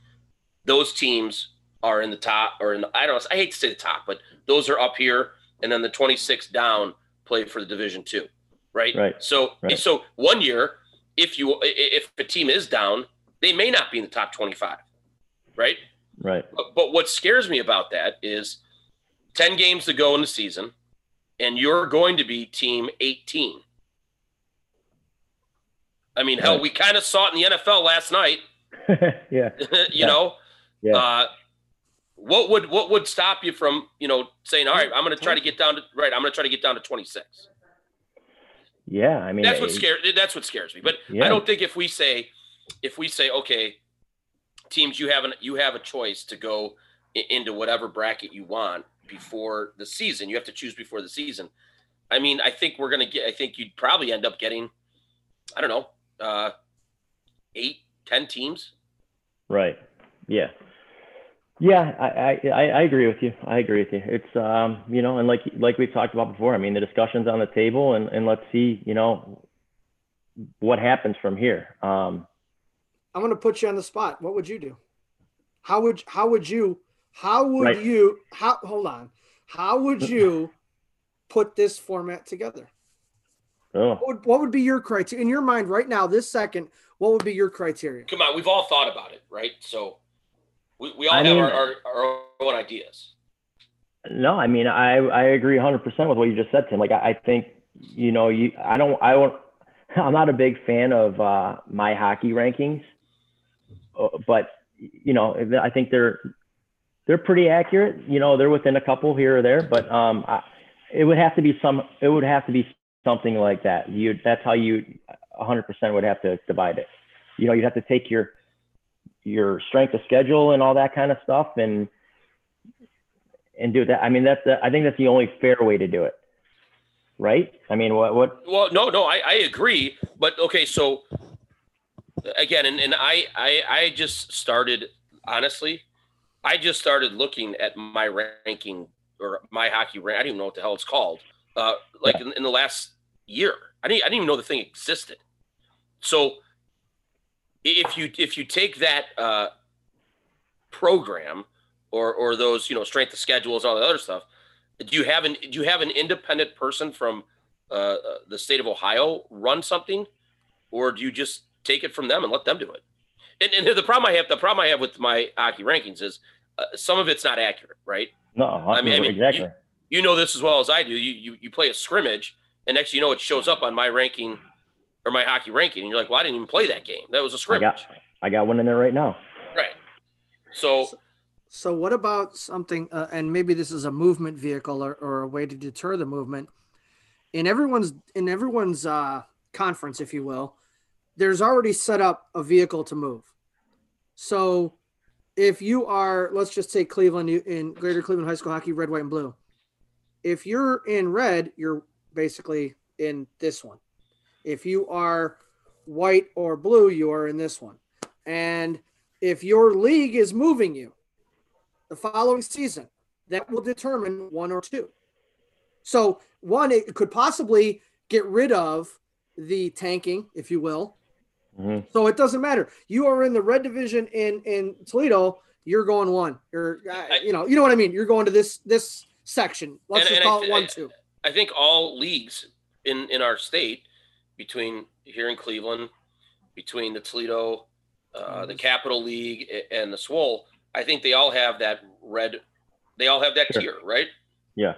those teams are in the top or in the, I don't know, I hate to say the top, but those are up here. And then the 26 down play for the division two. Right. Right. So, Right. so one year, if you, if a team is down, they may not be in the top 25. Right. Right. But, but what scares me about that is 10 games to go in the season, and you're going to be team 18. I mean, hell, Right. we kind of saw it in the NFL last night. [LAUGHS] [LAUGHS] yeah. you Yeah. know, Yeah. uh, what would what would stop you from you know saying, all right, I'm going to try to get down to right, I'm going to try to get down to 26. yeah. I mean, That's what scares. That's what scares me. But Yeah. I don't think if we say, if we say, okay, teams, you have an you have a choice to go into whatever bracket you want before the season. You have to choose before the season. I mean, I think we're gonna get. I think you'd probably end up getting, I don't know, uh, eight, ten teams. Right. Yeah. Yeah, I, I, I I agree with you. I agree with you. It's um, you know, and like like we talked about before, I mean, the discussion's on the table and, and let's see, you know, what happens from here. Um, I'm going to put you on the spot. What would you do? How would how would you how would Right. you how hold on? How would [LAUGHS] you put this format together? Oh, What would, what would be your criteria in your mind right now, this second? What would be your criteria? Come on, we've all thought about it, right? So we, we all I have mean- our, our, our own ideas. No, I mean, I, I agree 100% with what you just said, Tim. Like, I, I think, you know, you, I don't, I won't, [LAUGHS] I'm not a big fan of uh, my hockey rankings, uh, but, you know, I think they're, they're pretty accurate. You know, they're within a couple here or there, but um, I, it would have to be some, it would have to be something like that. You, that's how you 100% would have to divide it. You know, you'd have to take your, your strength of schedule and all that kind of stuff and, and do that. I mean, that's the, I think that's the only fair way to do it, right? I mean, what what? Well, no, no, I, I agree. But okay, so again, and, and I, I I just started honestly, I just started looking at my ranking or my hockey rank. I don't even know what the hell it's called. Uh, like in, in the last year, I didn't I didn't even know the thing existed. So if you if you take that uh, program or or those you know strength of schedules all the other stuff, do you have an do you have an independent person from uh, uh, the state of Ohio run something, or do you just take it from them and let them do it? And, and the problem I have, the problem I have with my hockey rankings is uh, some of it's not accurate, right? No, I mean- I mean, exactly. You know this as well as I do. You you, you play a scrimmage, and next you know it shows up on my ranking or my hockey ranking, and you're like, well, I didn't even play that game. That was a scrimmage, got I got one in there right now. right? So So what about something, uh, and maybe this is a movement vehicle or, or a way to deter the movement in everyone's in everyone's uh, conference, if you will. There's already set up a vehicle to move. So if you are, let's just take Cleveland you- in Greater Cleveland High School hockey, red, white, and blue. If you're in red, you're basically in this one. If you are white or blue, you are in this one. And if your league is moving you, the following season that will determine one or two. So, one, it could possibly get rid of the tanking, if you will. Mhm. So it doesn't matter. You are in the red division in in Toledo. You're going one. You're, uh, you know, you know what I mean. You're going to this this section. Let's And- just and call thi- it one, I- two. I think all leagues in in our state, between here in Cleveland, between the Toledo, uh, the Capital League, and the Swole, I think they all have that red. They all have that Sure. tier, right? Yeah,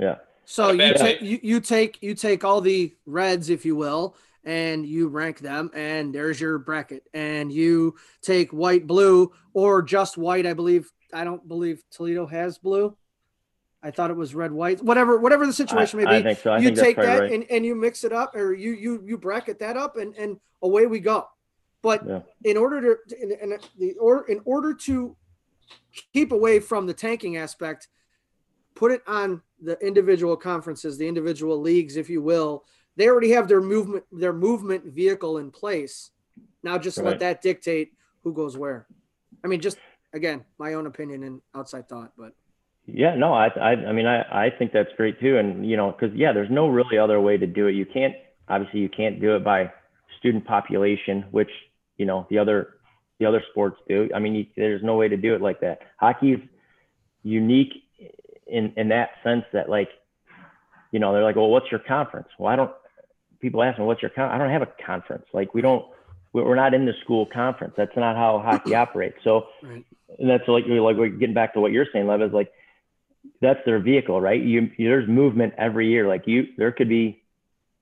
yeah, So you take you, you take you take all the reds, if you will, and you rank them, and there's your bracket. And you take white, blue, or just white. I believe I don't believe Toledo has blue. I thought it was red, white, whatever, whatever the situation I, may be. I think so. I you think take that right. and, and you mix it up, or you you you bracket that up, and and away we go. But Yeah. in order to in, in the or in order to keep away from the tanking aspect, put it on the individual conferences, the individual leagues, if you will. They already have their movement their movement vehicle in place. Now just let that dictate who goes where. I mean, just again, my own opinion and outside thought, but Yeah, no, I, I, I mean, I, I think that's great too. And, you know, cause yeah, there's no really other way to do it. You can't, obviously you can't do it by student population, which you know the other the other sports do. I mean, you, there's no way to do it like that. Hockey's unique in in that sense that like, you know, they're like, well, what's your conference? Well, I don't. People ask me, what's your con? I don't have a conference. Like we don't. We're not in the school conference. That's not how hockey [CLEARS THROAT] operates. So right. that's like like we're getting back to what you're saying, Lev. Is like that's their vehicle, right? You, you there's movement every year. Like you, there could be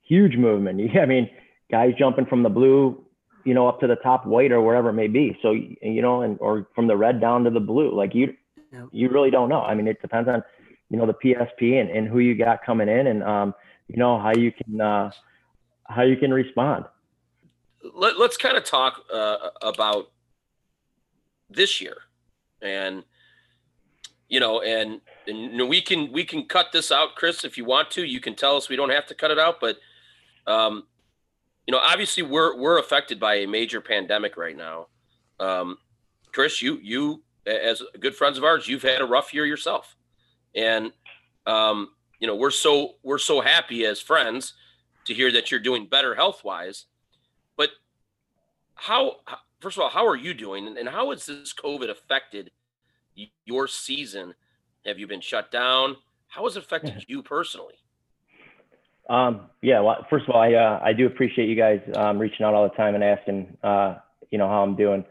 huge movement. [LAUGHS] I mean, guys jumping from the blue, you know, up to the top white or wherever it may be. So you know, and or from the red down to the blue. Like you, yeah. you really don't know. I mean, it depends on you know the PSP and, and who you got coming in, and um, you know how you can uh, how you can respond. Let, us kind of talk uh, about this year, and you know, and and we can we can cut this out, Chris, if you want to. You can tell us we don't have to cut it out, but um, you know, obviously we're we're affected by a major pandemic right now. Um, Chris, you you as good friends of ours, you've had a rough year yourself, and um, you know we're so we're so happy as friends to hear that you're doing better health wise. But how, first of all, how are you doing, and how has this COVID affected your season? Have you been shut down? How has it affected [LAUGHS] you personally? Um, yeah, well, first of all, I, uh, I do appreciate you guys um, reaching out all the time and asking, uh, you know, how I'm doing.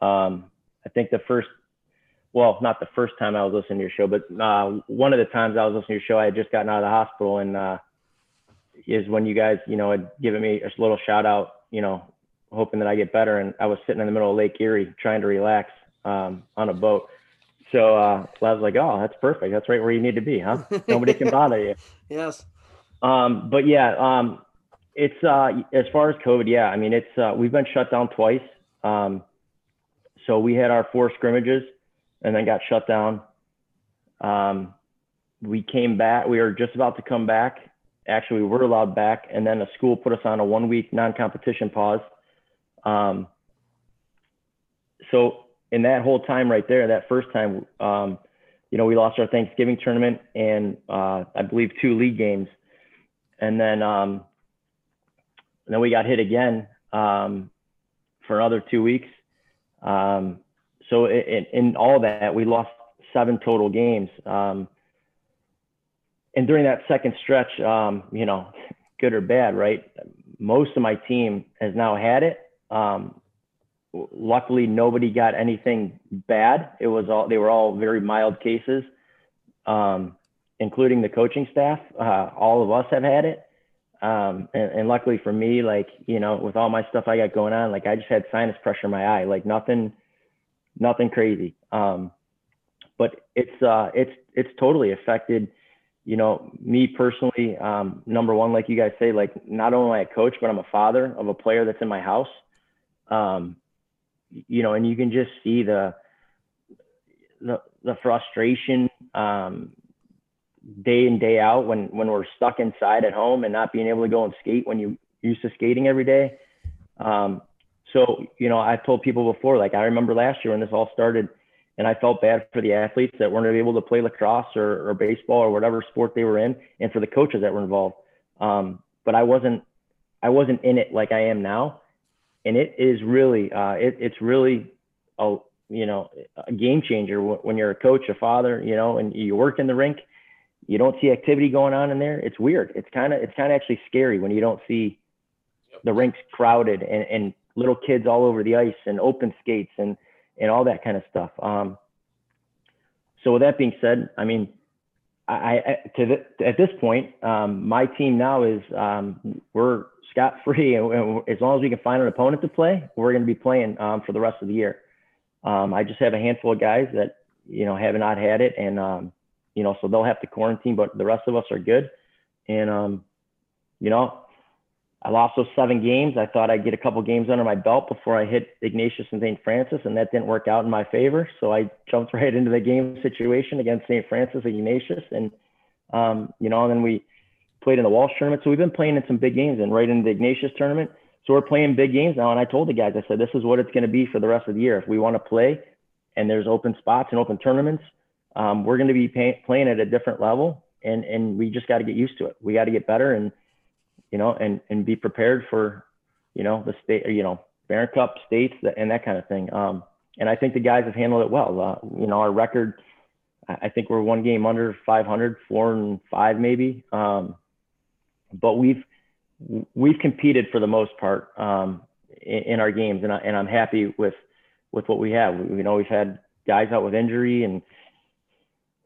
Um, I think the first, well, not the first time I was listening to your show, but uh, one of the times I was listening to your show, I had just gotten out of the hospital and uh, is when you guys, you know, had given me a little shout out, you know, hoping that I get better. And I was sitting in the middle of Lake Erie trying to relax um, on a boat. So uh, I was like, oh, that's perfect. That's right where you need to be, huh? Nobody can bother you. [LAUGHS] yes. Um, but yeah, um, it's uh, as far as COVID, yeah. I mean, it's uh, we've been shut down twice. Um, so we had our four scrimmages, and then got shut down. Um, we came back. We were just about to come back. Actually, we were allowed back, and then the school put us on a one-week non-competition pause. Um, so in that whole time right there, that first time, um, you know, we lost our Thanksgiving tournament and uh, I believe two league games and then um, and then we got hit again um, for another two weeks. Um, so in, in all that, we lost seven total games. Um, and during that second stretch, um, you know, [LAUGHS] good or bad, right? Most of my team has now had it. Luckily, nobody got anything bad. It was all they were all very mild cases. Um, including the coaching staff. Uh, all of us have had it. Um, and, and, luckily for me, like, you know, with all my stuff I got going on, like I just had sinus pressure in my eye, like nothing, nothing crazy. Um, but it's, uh, it's, it's totally affected, you know, me personally. Um, number one, like you guys say, like not only a coach, but I'm a father of a player that's in my house. Um, you know, and you can just see the, the, the frustration, um, day in day out when when we're stuck inside at home and not being able to go and skate when you used to skating every day. Um, so you know, I've told people before, like I remember last year when this all started, and I felt bad for the athletes that weren't able to play lacrosse or, or baseball or whatever sport they were in, and for the coaches that were involved. Um, but I wasn't I wasn't in it like I am now, and it is really uh, it, it's really a you know a game changer when you're a coach, a father, you know, and you work in the rink you don't see activity going on in there. It's weird. It's kind of it's kind of actually scary when you don't see the rinks crowded and, and little kids all over the ice and open skates and and all that kind of stuff. Um, so with that being said, I mean, I, I to the, at this point, um, my team now is um, we're scot free, as long as we can find an opponent to play, we're going to be playing um, for the rest of the year. Um, I just have a handful of guys that you know have not had it, and um, you know, so they'll have to quarantine, but the rest of us are good. And, um, you know, I lost those seven games. I thought I'd get a couple games under my belt before I hit Ignatius and St. Francis, and that didn't work out in my favor. So I jumped [LAUGHS] right into the game situation against St. Francis and Ignatius, and um, you know, and then we played in the Walsh tournament. So we've been playing in some big games, and right in the Ignatius tournament. So we're playing big games now. And I told the guys, I said, this is what it's going to be for the rest of the year. If we want to play, and there's open spots and open tournaments, um, we're going to be pay, playing at a different level, and and we just got to get used to it. We got to get better, and you know, and and be prepared for, you know, the state, you know, Baron Cup states and that kind of thing. Um, and I think the guys have handled it well. Uh, you know, our record, I think we're one game under 500, four and five maybe. Um, but we've we've competed for the most part um, in, in, our games, and, I, and I'm happy with with what we have. We, you know, we've had guys out with injury and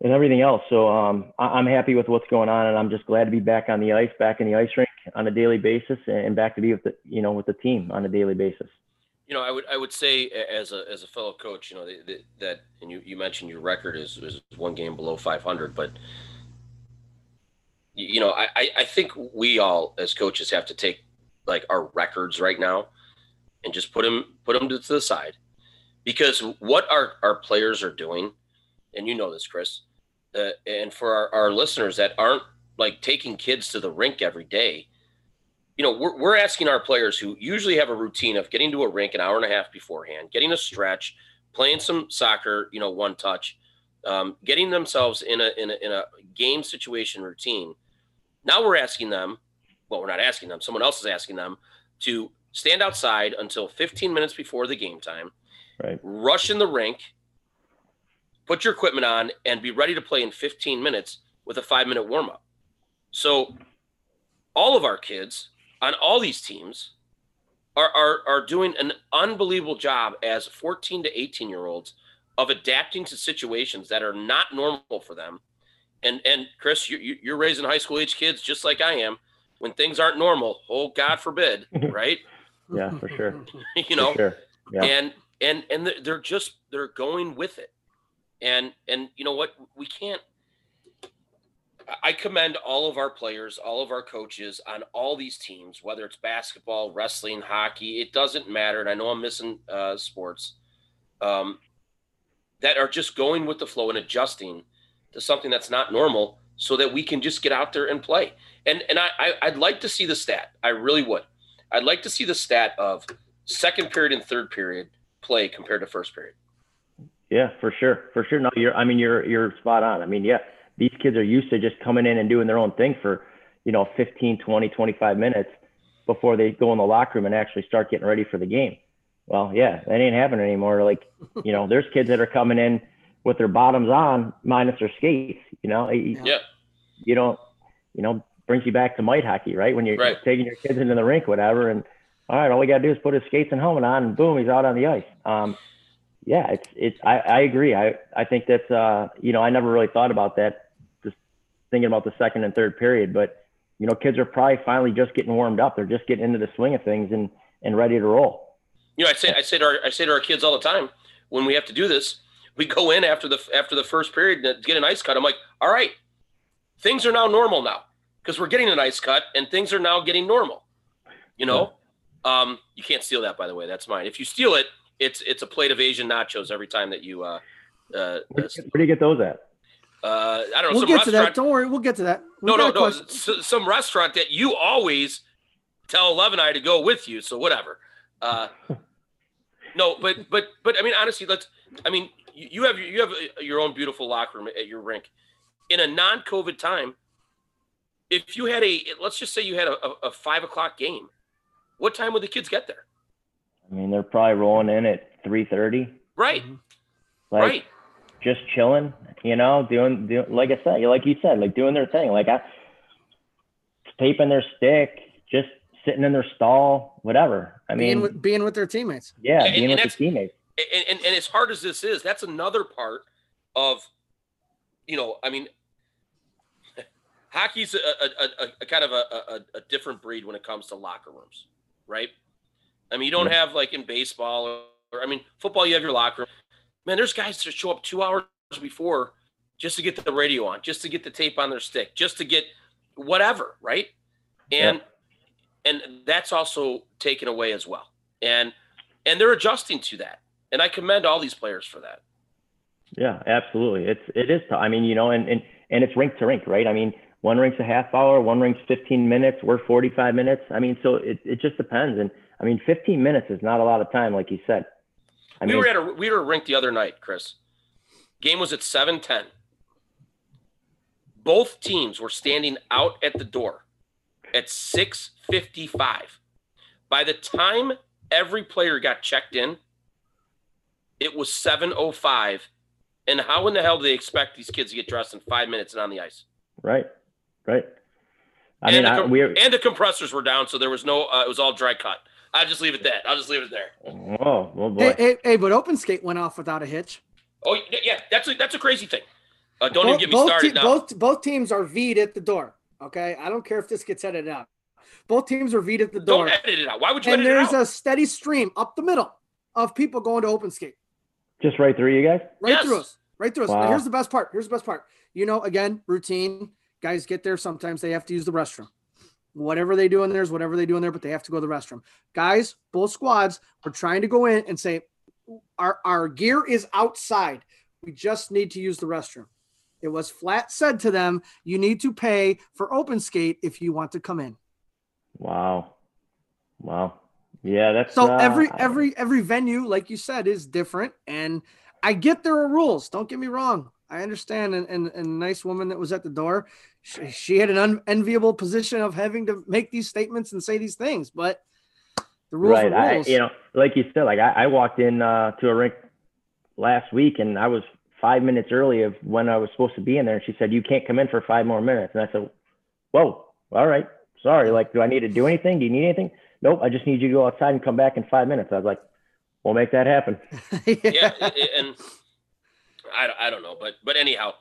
and everything else. So um, I, am happy with what's going on, and I'm just glad to be back on the ice, back in the ice rink on a daily basis, and back to be with the you know with the team on a daily basis. You know, I would I would say as a as a fellow coach, you know that and you, you mentioned your record is, is one game below 500, but you know I I think we all as coaches have to take like our records right now and just put them put them to the side because what our our players are doing, and you know this, Chris, uh, and for our, our listeners that aren't like taking kids to the rink every day you know, we're, we're asking our players who usually have a routine of getting to a rink an hour and a half beforehand, getting a stretch, playing some soccer, you know, one touch, um, getting themselves in a, in a in a game situation routine. Now we're asking them, well, we're not asking them, someone else is asking them to stand outside until 15 minutes before the game time, right. rush in the rink, put your equipment on, and be ready to play in 15 minutes with a five minute warm up. So all of our kids on all these teams are, are, are doing an unbelievable job as 14 to 18 year olds of adapting to situations that are not normal for them. And, and Chris, you, you're raising high school age kids just like I am. When things aren't normal, oh God forbid, [LAUGHS] right? yeah, for sure. [LAUGHS] you know, sure. yeah. and and and they're just they're going with it. And and you know what? We can't I commend all of our players, all of our coaches on all these teams, whether it's basketball, wrestling, hockey, it doesn't matter. And I know I'm missing uh, sports um, that are just going with the flow and adjusting to something that's not normal so that we can just get out there and play. And, and I, I, I'd like to see the stat. I really would. I'd like to see the stat of second period and third period play compared to first period. Yeah, for sure. For sure. No, you're, I mean, you're, you're spot on. I mean, yeah these kids are used to just coming in and doing their own thing for, you know, 15, 20, 25 minutes before they go in the locker room and actually start getting ready for the game. Well, yeah, that ain't happening anymore. Like, you know, there's kids that are coming in with their bottoms on minus their skates, you know, yeah. you don't, you know, brings you back to mite hockey, right? When you're right. taking your kids into the rink, whatever. And all right, all we got to do is put his skates and helmet on and boom, he's out on the ice. Um, yeah, it's, it's, I, I agree. I, I think that's, uh, you know, I never really thought about that Just thinking about the second and third period. But you know, kids are probably finally just getting warmed up. They're just getting into the swing of things and and ready to roll. You know, I say I say to our I say to our kids all the time when we have to do this, we go in after the after the first period and get an ice cut. I'm like, all right, things are now normal now because we're getting an ice cut and things are now getting normal. You know, yeah. um, you can't steal that by the way. That's mine. If you steal it, it's it's a plate of Asian nachos every time that you. Uh, uh, where, do you get those at? uh, I don't know. We'll get to that. Don't worry. We'll get to that. We no, no, no. some restaurant that you always tell Eleven I to go with you. So whatever. Uh, [LAUGHS] no, but but but I mean, honestly, let's. I mean, you have you have uh, your own beautiful locker room at your rink. In a non-COVID time, if you had a let's just say you had a, a five o'clock game, what time would the kids get there? I mean, they're probably rolling in at three thirty. Right. Mm-hmm. Like, right just chilling, you know, doing, doing like I said, like you said, like doing their thing, like I taping their stick, just sitting in their stall, whatever. I being mean, with, being with their teammates. Yeah, and, being and with their teammates. And, and, and as hard as this is, that's another part of, you know, I mean, [LAUGHS] hockey's a, a, a, a kind of a, a, different breed when it comes to locker rooms, right? I mean, you don't have like in baseball or, or, I mean, football, you have your locker room man, there's guys that show up two hours before just to get the radio on, just to get the tape on their stick, just to get whatever, right? And yeah. and that's also taken away as well. And and they're adjusting to that. And I commend all these players for that. Yeah, absolutely. It's it is. I mean, you know, and and and it's rink to rink, right? I mean, one rink's a half hour, one rink's 15 minutes, we're 45 minutes. I mean, so it it just depends. And I mean, 15 minutes is not a lot of time, like you said. I we were at a we were at a rink the other night, Chris. Game was at seven ten. Both teams were standing out at the door at six fifty five. By the time every player got checked in, it was 7:05. And how in the hell do they expect these kids to get dressed in five minutes and on the ice? Right, right. I and, mean, the, com- and the compressors were down, so there was no. Uh, it was all dry cut. I'll just leave it that. I'll just leave it there. Oh, oh boy. Hey, hey, hey, but Open Skate went off without a hitch. Oh yeah, that's a, that's a crazy thing. Uh, don't both, even get me started te- now. Both both teams are V'd at the door. Okay, I don't care if this gets edited out. Both teams are V'd at the door. Don't edit it out. Why would you? And there's a steady stream up the middle of people going to Open Skate. Just right through you guys. Right yes. through us. Right through us. Wow. here's the best part. Here's the best part. You know, again, routine. Guys get there. Sometimes they have to use the restroom whatever they do in there is whatever they do in there, but they have to go to the restroom. Guys, both squads are trying to go in and say, our, our gear is outside. We just need to use the restroom. It was flat said to them, you need to pay for open skate if you want to come in. Wow. Wow. Yeah, that's so uh, every every every venue, like you said, is different. And I get there are rules. Don't get me wrong. I understand. And, and, and a nice woman that was at the door, she, she had an unenviable position of having to make these statements and say these things, but the rules right. I, you know, like you said, like I, I walked in uh, to a rink last week and I was five minutes early of when I was supposed to be in there. And she said, you can't come in for five more minutes. And I said, whoa, all right. Sorry. Like, do I need to do anything? Do you need anything? Nope. I just need you to go outside and come back in five minutes. I was like, we'll make that happen. [LAUGHS] yeah. And I, I don't know, but but anyhow,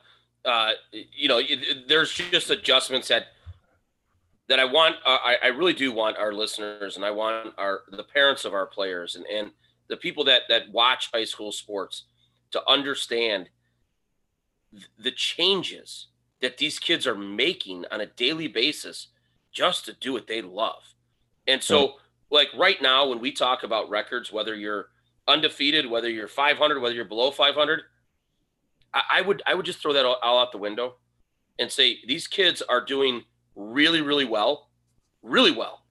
uh, you know, there's just adjustments that that I want. Uh, I, I really do want our listeners, and I want our the parents of our players, and and the people that that watch high school sports to understand the changes that these kids are making on a daily basis just to do what they love. And so, like right now, when we talk about records, whether you're undefeated, whether you're 500, whether you're below 500, I, I would I would just throw that all, all out the window and say these kids are doing really really well, really well,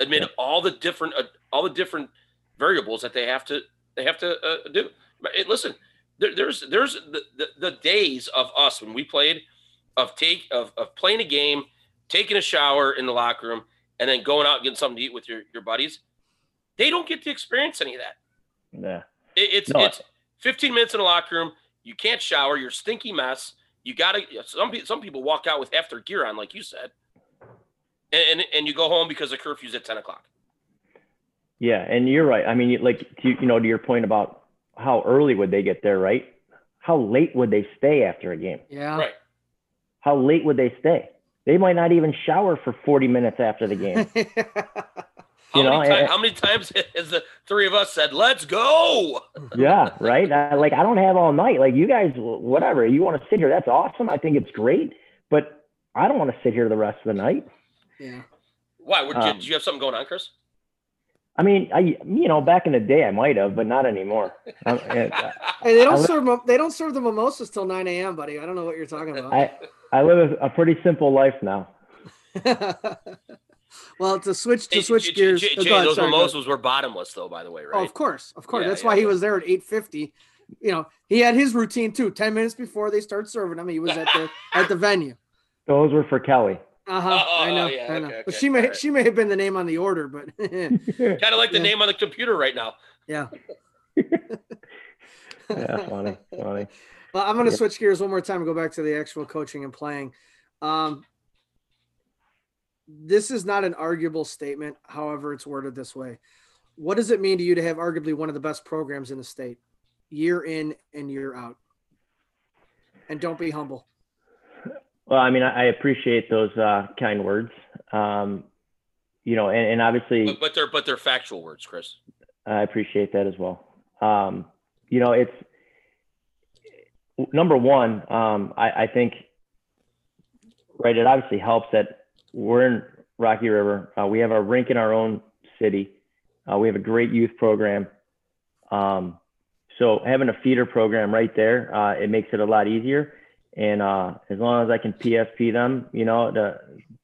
amid yeah. all the different uh, all the different variables that they have to they have to uh, do. It, listen, there, there's there's the, the, the days of us when we played of take of, of playing a game, taking a shower in the locker room, and then going out and getting something to eat with your, your buddies. They don't get to experience any of that. Yeah. It, it's no. it's 15 minutes in the locker room. You can't shower. You're a stinky mess. You gotta. Some some people walk out with half their gear on, like you said, and and, and you go home because the curfew's at 10 o'clock. Yeah, and you're right. I mean, like to, you know, to your point about how early would they get there, right? How late would they stay after a game? Yeah. Right. How late would they stay? They might not even shower for 40 minutes after the game. [LAUGHS] How, you many, time, eh, eh. how many times has the three of us said, "Let's go"? [LAUGHS] yeah, right. I, like I don't have all night. Like you guys, whatever you want to sit here, that's awesome. I think it's great, but I don't want to sit here the rest of the night. Yeah. Why? Would um, you, uh, did you have something going on, Chris? I mean, I you know back in the day I might have, but not anymore. [LAUGHS] I, eh, hey, they don't I, serve they don't serve the mimosas till nine a.m., buddy. I don't know what you're talking about. I I live a, a pretty simple life now. [LAUGHS] Well, to switch to switch gears, Jay, Jay, those sorry, mimosas were bottomless, though. By the way, right? Oh, of course, of course. Yeah, That's yeah, why yeah. he was there at eight fifty. You know, he had his routine too. Ten minutes before they start serving him, he was at the [LAUGHS] at the venue. Those were for Kelly. Uh huh. Oh, I know. I know. Okay, but she may right. she may have been the name on the order, but [LAUGHS] kind of like the name on the computer right now. Yeah. yeah, funny, funny. Well, I'm going to switch gears one more time and go back to the actual coaching and playing. Um, this is not an arguable statement. However, it's worded this way. What does it mean to you to have arguably one of the best programs in the state, year in and year out? And don't be humble. Well, I mean, I appreciate those uh, kind words. Um, you know, and, and obviously, but, but, they're but they're factual words, Chris. I appreciate that as well. Um, you know, it's number one. Um, I, I think, right. It obviously helps that we're in Rocky River. Uh, we have a rink in our own city. Uh, we have a great youth program. Um, so having a feeder program right there, uh, it makes it a lot easier. And uh, as long as I can PSP them, you know, to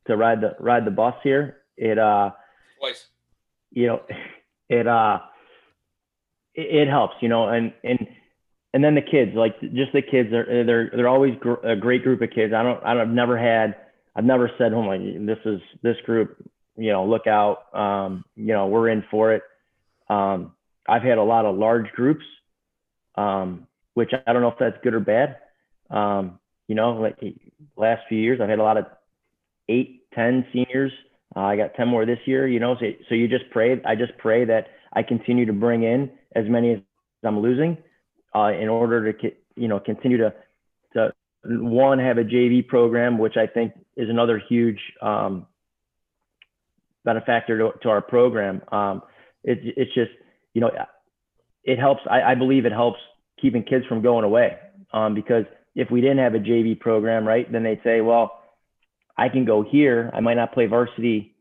to ride the ride the bus here, it uh, Twice. you know, [LAUGHS] it uh, it, it helps, you know, and and and then the kids, like just the kids, they're they're they're always gr- a great group of kids. I don't I don't I've never had I've never said, "Oh my, this is this group you know, look out. Um, you know, we're in for it. Um, I've had a lot of large groups, um, which I don't know if that's good or bad. Um, you know, like last few years, I've had a lot of eight, ten seniors. Uh, I got ten more this year. You know, so, so you just pray. I just pray that I continue to bring in as many as I'm losing, uh, in order to you know continue to to one have a JV program, which I think is another huge um, benefactor to, to our program. Um, it, it's just you know it helps. I, I, believe it helps keeping kids from going away um, because if we didn't have a JV program, right, then they'd say, well, I can go here. I might not play varsity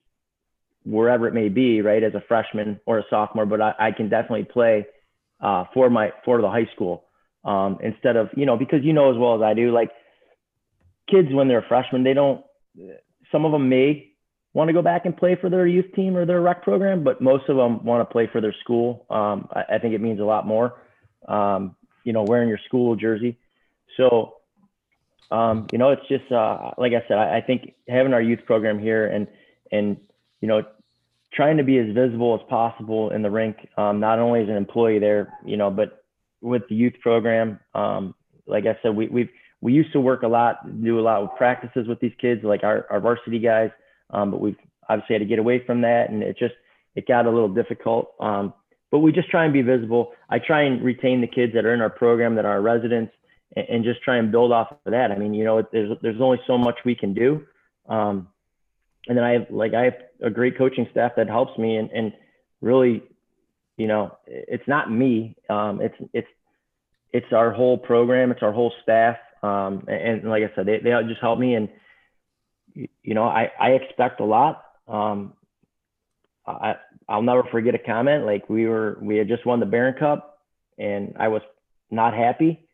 wherever it may be, right, as a freshman or a sophomore, but I, I can definitely play uh, for my for the high school um, instead of you know because you know as well as I do, like kids when they're freshmen, they don't. Some of them may want to go back and play for their youth team or their rec program, but most of them want to play for their school. Um, I, I, think it means a lot more, um, you know, wearing your school jersey. So, um, you know, it's just uh, like I said, I, I, think having our youth program here and and you know, trying to be as visible as possible in the rink, um, not only as an employee there, you know, but with the youth program. Um, like I said, we we've we used to work a lot, do a lot of practices with these kids, like our, our varsity guys um, but we've obviously had to get away from that, and it just it got a little difficult. Um, but we just try and be visible. I try and retain the kids that are in our program that are our residents, and, and just try and build off of that. I mean, you know, there's there's only so much we can do. Um, and then I have like I have a great coaching staff that helps me, and, and really, you know, it's not me. Um, it's it's it's our whole program. It's our whole staff. Um, and, and, like I said, they, they just help me and you know, I, I expect a lot. Um, I, I'll never forget a comment. Like we were, we had just won the Baron Cup and I was not happy.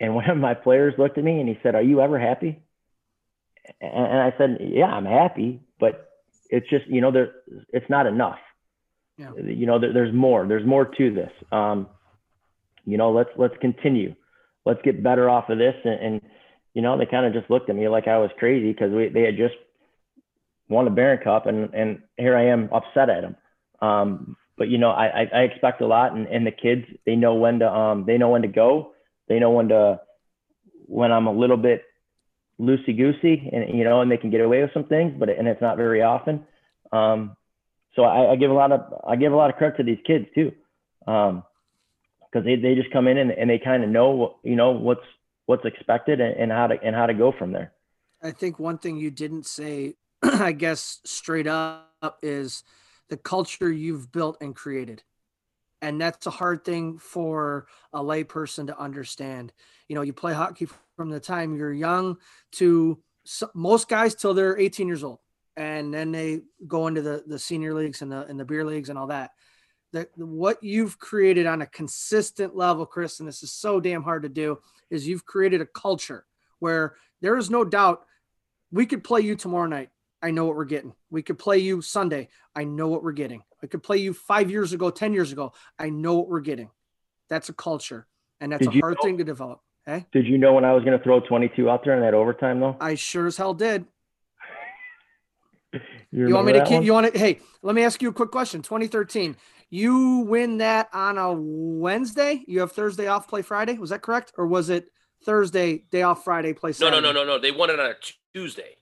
And [LAUGHS] one of my players looked at me and he said, are you ever happy? And I said, yeah, I'm happy, but it's just, you know, there, it's not enough. Yeah. You know, there, there's more, there's more to this. Um, you know, let's, let's continue. Let's get better off of this. And, and you know, they kind of just looked at me like I was crazy because we they had just won the Baron Cup and and here I am upset at them. Um, but you know, I, I expect a lot and, and the kids they know when to um they know when to go. They know when to when I'm a little bit loosey goosey and you know and they can get away with some things, but and it's not very often. Um, so I, I give a lot of I give a lot of credit to these kids too. Um, because they, they just come in and, and they kind of know you know what's what's expected and, and how to and how to go from there. I think one thing you didn't say, [CLEARS THROAT] I guess, straight up is the culture you've built and created. And that's a hard thing for a layperson to understand. You know, you play hockey from the time you're young to most guys till they're 18 years old. And then they go into the, the senior leagues and the and the beer leagues and all that. That what you've created on a consistent level, Chris, and this is so damn hard to do, is you've created a culture where there is no doubt we could play you tomorrow night. I know what we're getting. We could play you Sunday. I know what we're getting. I could play you five years ago, 10 years ago. I know what we're getting. That's a culture. And that's did a hard know, thing to develop. Hey? Did you know when I was going to throw 22 out there in that overtime, though? I sure as hell did. [LAUGHS] you, you want me to keep, you want to, hey, let me ask you a quick question. 2013, you win that on a Wednesday. You have Thursday off, play Friday. Was that correct, or was it Thursday day off, Friday play? Saturday? No, no, no, no, no. They won it on a Tuesday.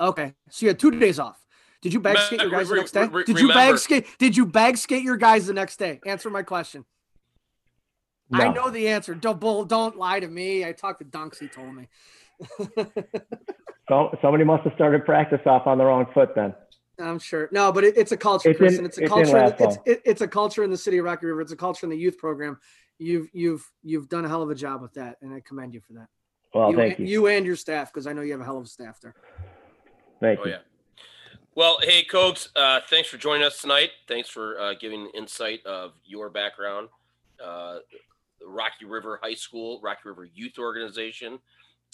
Okay, so you had two days off. Did you bag skate your guys the next day? Did you bag skate? Did you bag skate your guys the next day? Answer my question. No. I know the answer. Don't bull, don't lie to me. I talked to Dunks. He told me. [LAUGHS] so somebody must have started practice off on the wrong foot then. I'm sure. No, but it, it's a culture, it's Chris, in, and it's a it's culture. In it's it, it's a culture in the city of Rocky River. It's a culture in the youth program. You've you've you've done a hell of a job with that, and I commend you for that. Well, you, thank you. You and your staff, because I know you have a hell of a staff there. Thank oh, you. yeah. Well, hey, Cokes, uh, thanks for joining us tonight. Thanks for uh, giving insight of your background, uh, Rocky River High School, Rocky River Youth Organization,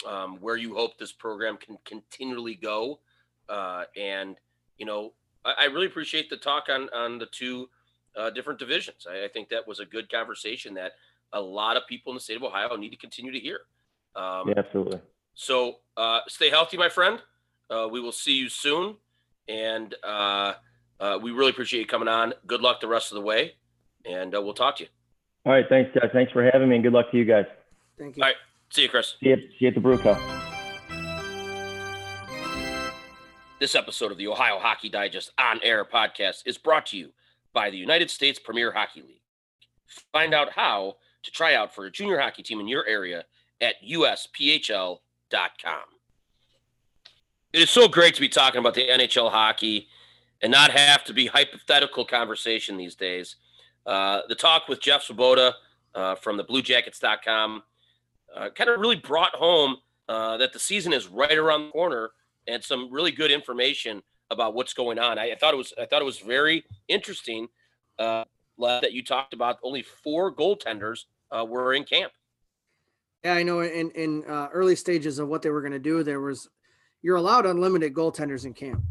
um, where you hope this program can continually go, uh, and you know, I, I really appreciate the talk on on the two uh, different divisions. I, I, think that was a good conversation that a lot of people in the state of Ohio need to continue to hear. Um, yeah, absolutely. So uh, stay healthy, my friend. Uh, we will see you soon. and uh, uh, we really appreciate you coming on. Good luck the rest of the way, and uh, we'll talk to you. All right, thanks, guys. Thanks for having me, and good luck to you guys. Thank you. All right, see you, Chris. See you, see you at the Bruco. This episode of the Ohio Hockey Digest On Air podcast is brought to you by the United States Premier Hockey League. Find out how to try out for a junior hockey team in your area at usphl.com. It is so great to be talking about the NHL hockey and not have to be hypothetical conversation these days. Uh, the talk with Jeff Svoboda uh, from the BlueJackets.com uh, kind of really brought home uh, that the season is right around the corner and some really good information about what's going on. I, I thought it was I thought it was very interesting uh, that you talked about. Only four goaltenders uh, were in camp. Yeah, I know. In in uh, early stages of what they were going to do, there was you're allowed unlimited goaltenders in camp,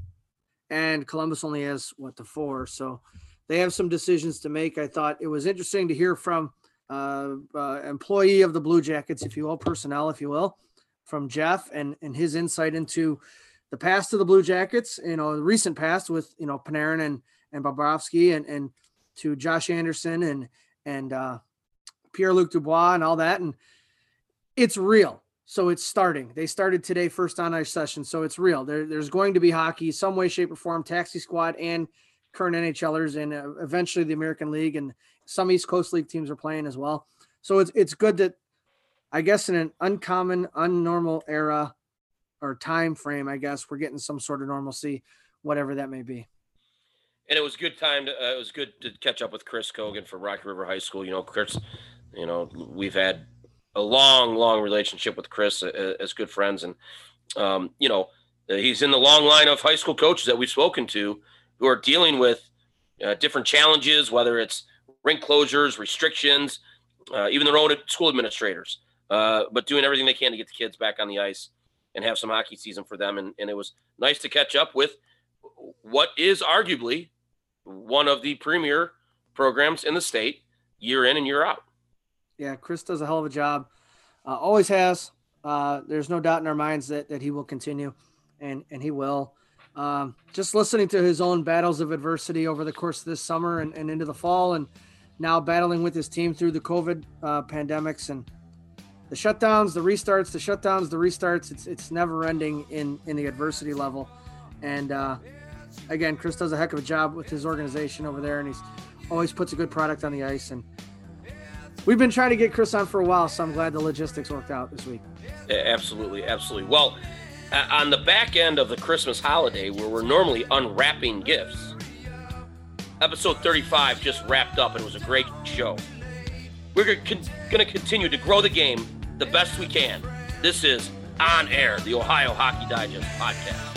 and Columbus only has what the four, so they have some decisions to make. I thought it was interesting to hear from uh, uh, employee of the Blue Jackets, if you will, personnel, if you will, from Jeff and and his insight into the past of the Blue Jackets, you know, the recent past with you know Panarin and and Bobrovsky and and to Josh Anderson and and uh, Pierre Luc Dubois and all that, and it's real. So it's starting. They started today, first on ice session. So it's real. There, there's going to be hockey, some way, shape, or form. Taxi squad and current NHLers, and uh, eventually the American League and some East Coast League teams are playing as well. So it's it's good that I guess in an uncommon, unnormal era or time frame, I guess we're getting some sort of normalcy, whatever that may be. And it was good time to uh, it was good to catch up with Chris Cogan from Rocky River High School. You know, Chris, you know, we've had a long, long relationship with Chris uh, as good friends, and um, you know, he's in the long line of high school coaches that we've spoken to who are dealing with uh, different challenges, whether it's rink closures, restrictions, uh, even their own school administrators, uh, but doing everything they can to get the kids back on the ice and have some hockey season for them. And, and it was nice to catch up with what is arguably one of the premier programs in the state year in and year out. Yeah, Chris does a hell of a job. Uh, always has. Uh, there's no doubt in our minds that, that he will continue, and and he will. Um, just listening to his own battles of adversity over the course of this summer and, and into the fall, and now battling with his team through the COVID uh, pandemics and the shutdowns, the restarts, the shutdowns, the restarts. It's it's never ending in in the adversity level, and uh, again, Chris does a heck of a job with his organization over there, and he's always puts a good product on the ice. And we've been trying to get Chris on for a while, so I'm glad the logistics worked out this week. Absolutely, absolutely. Well, Uh, on the back end of the Christmas holiday, where we're normally unwrapping gifts, episode 35 just wrapped up, and it was a great show. We're going to continue to grow the game the best we can. This is On Air, the Ohio Hockey Digest podcast.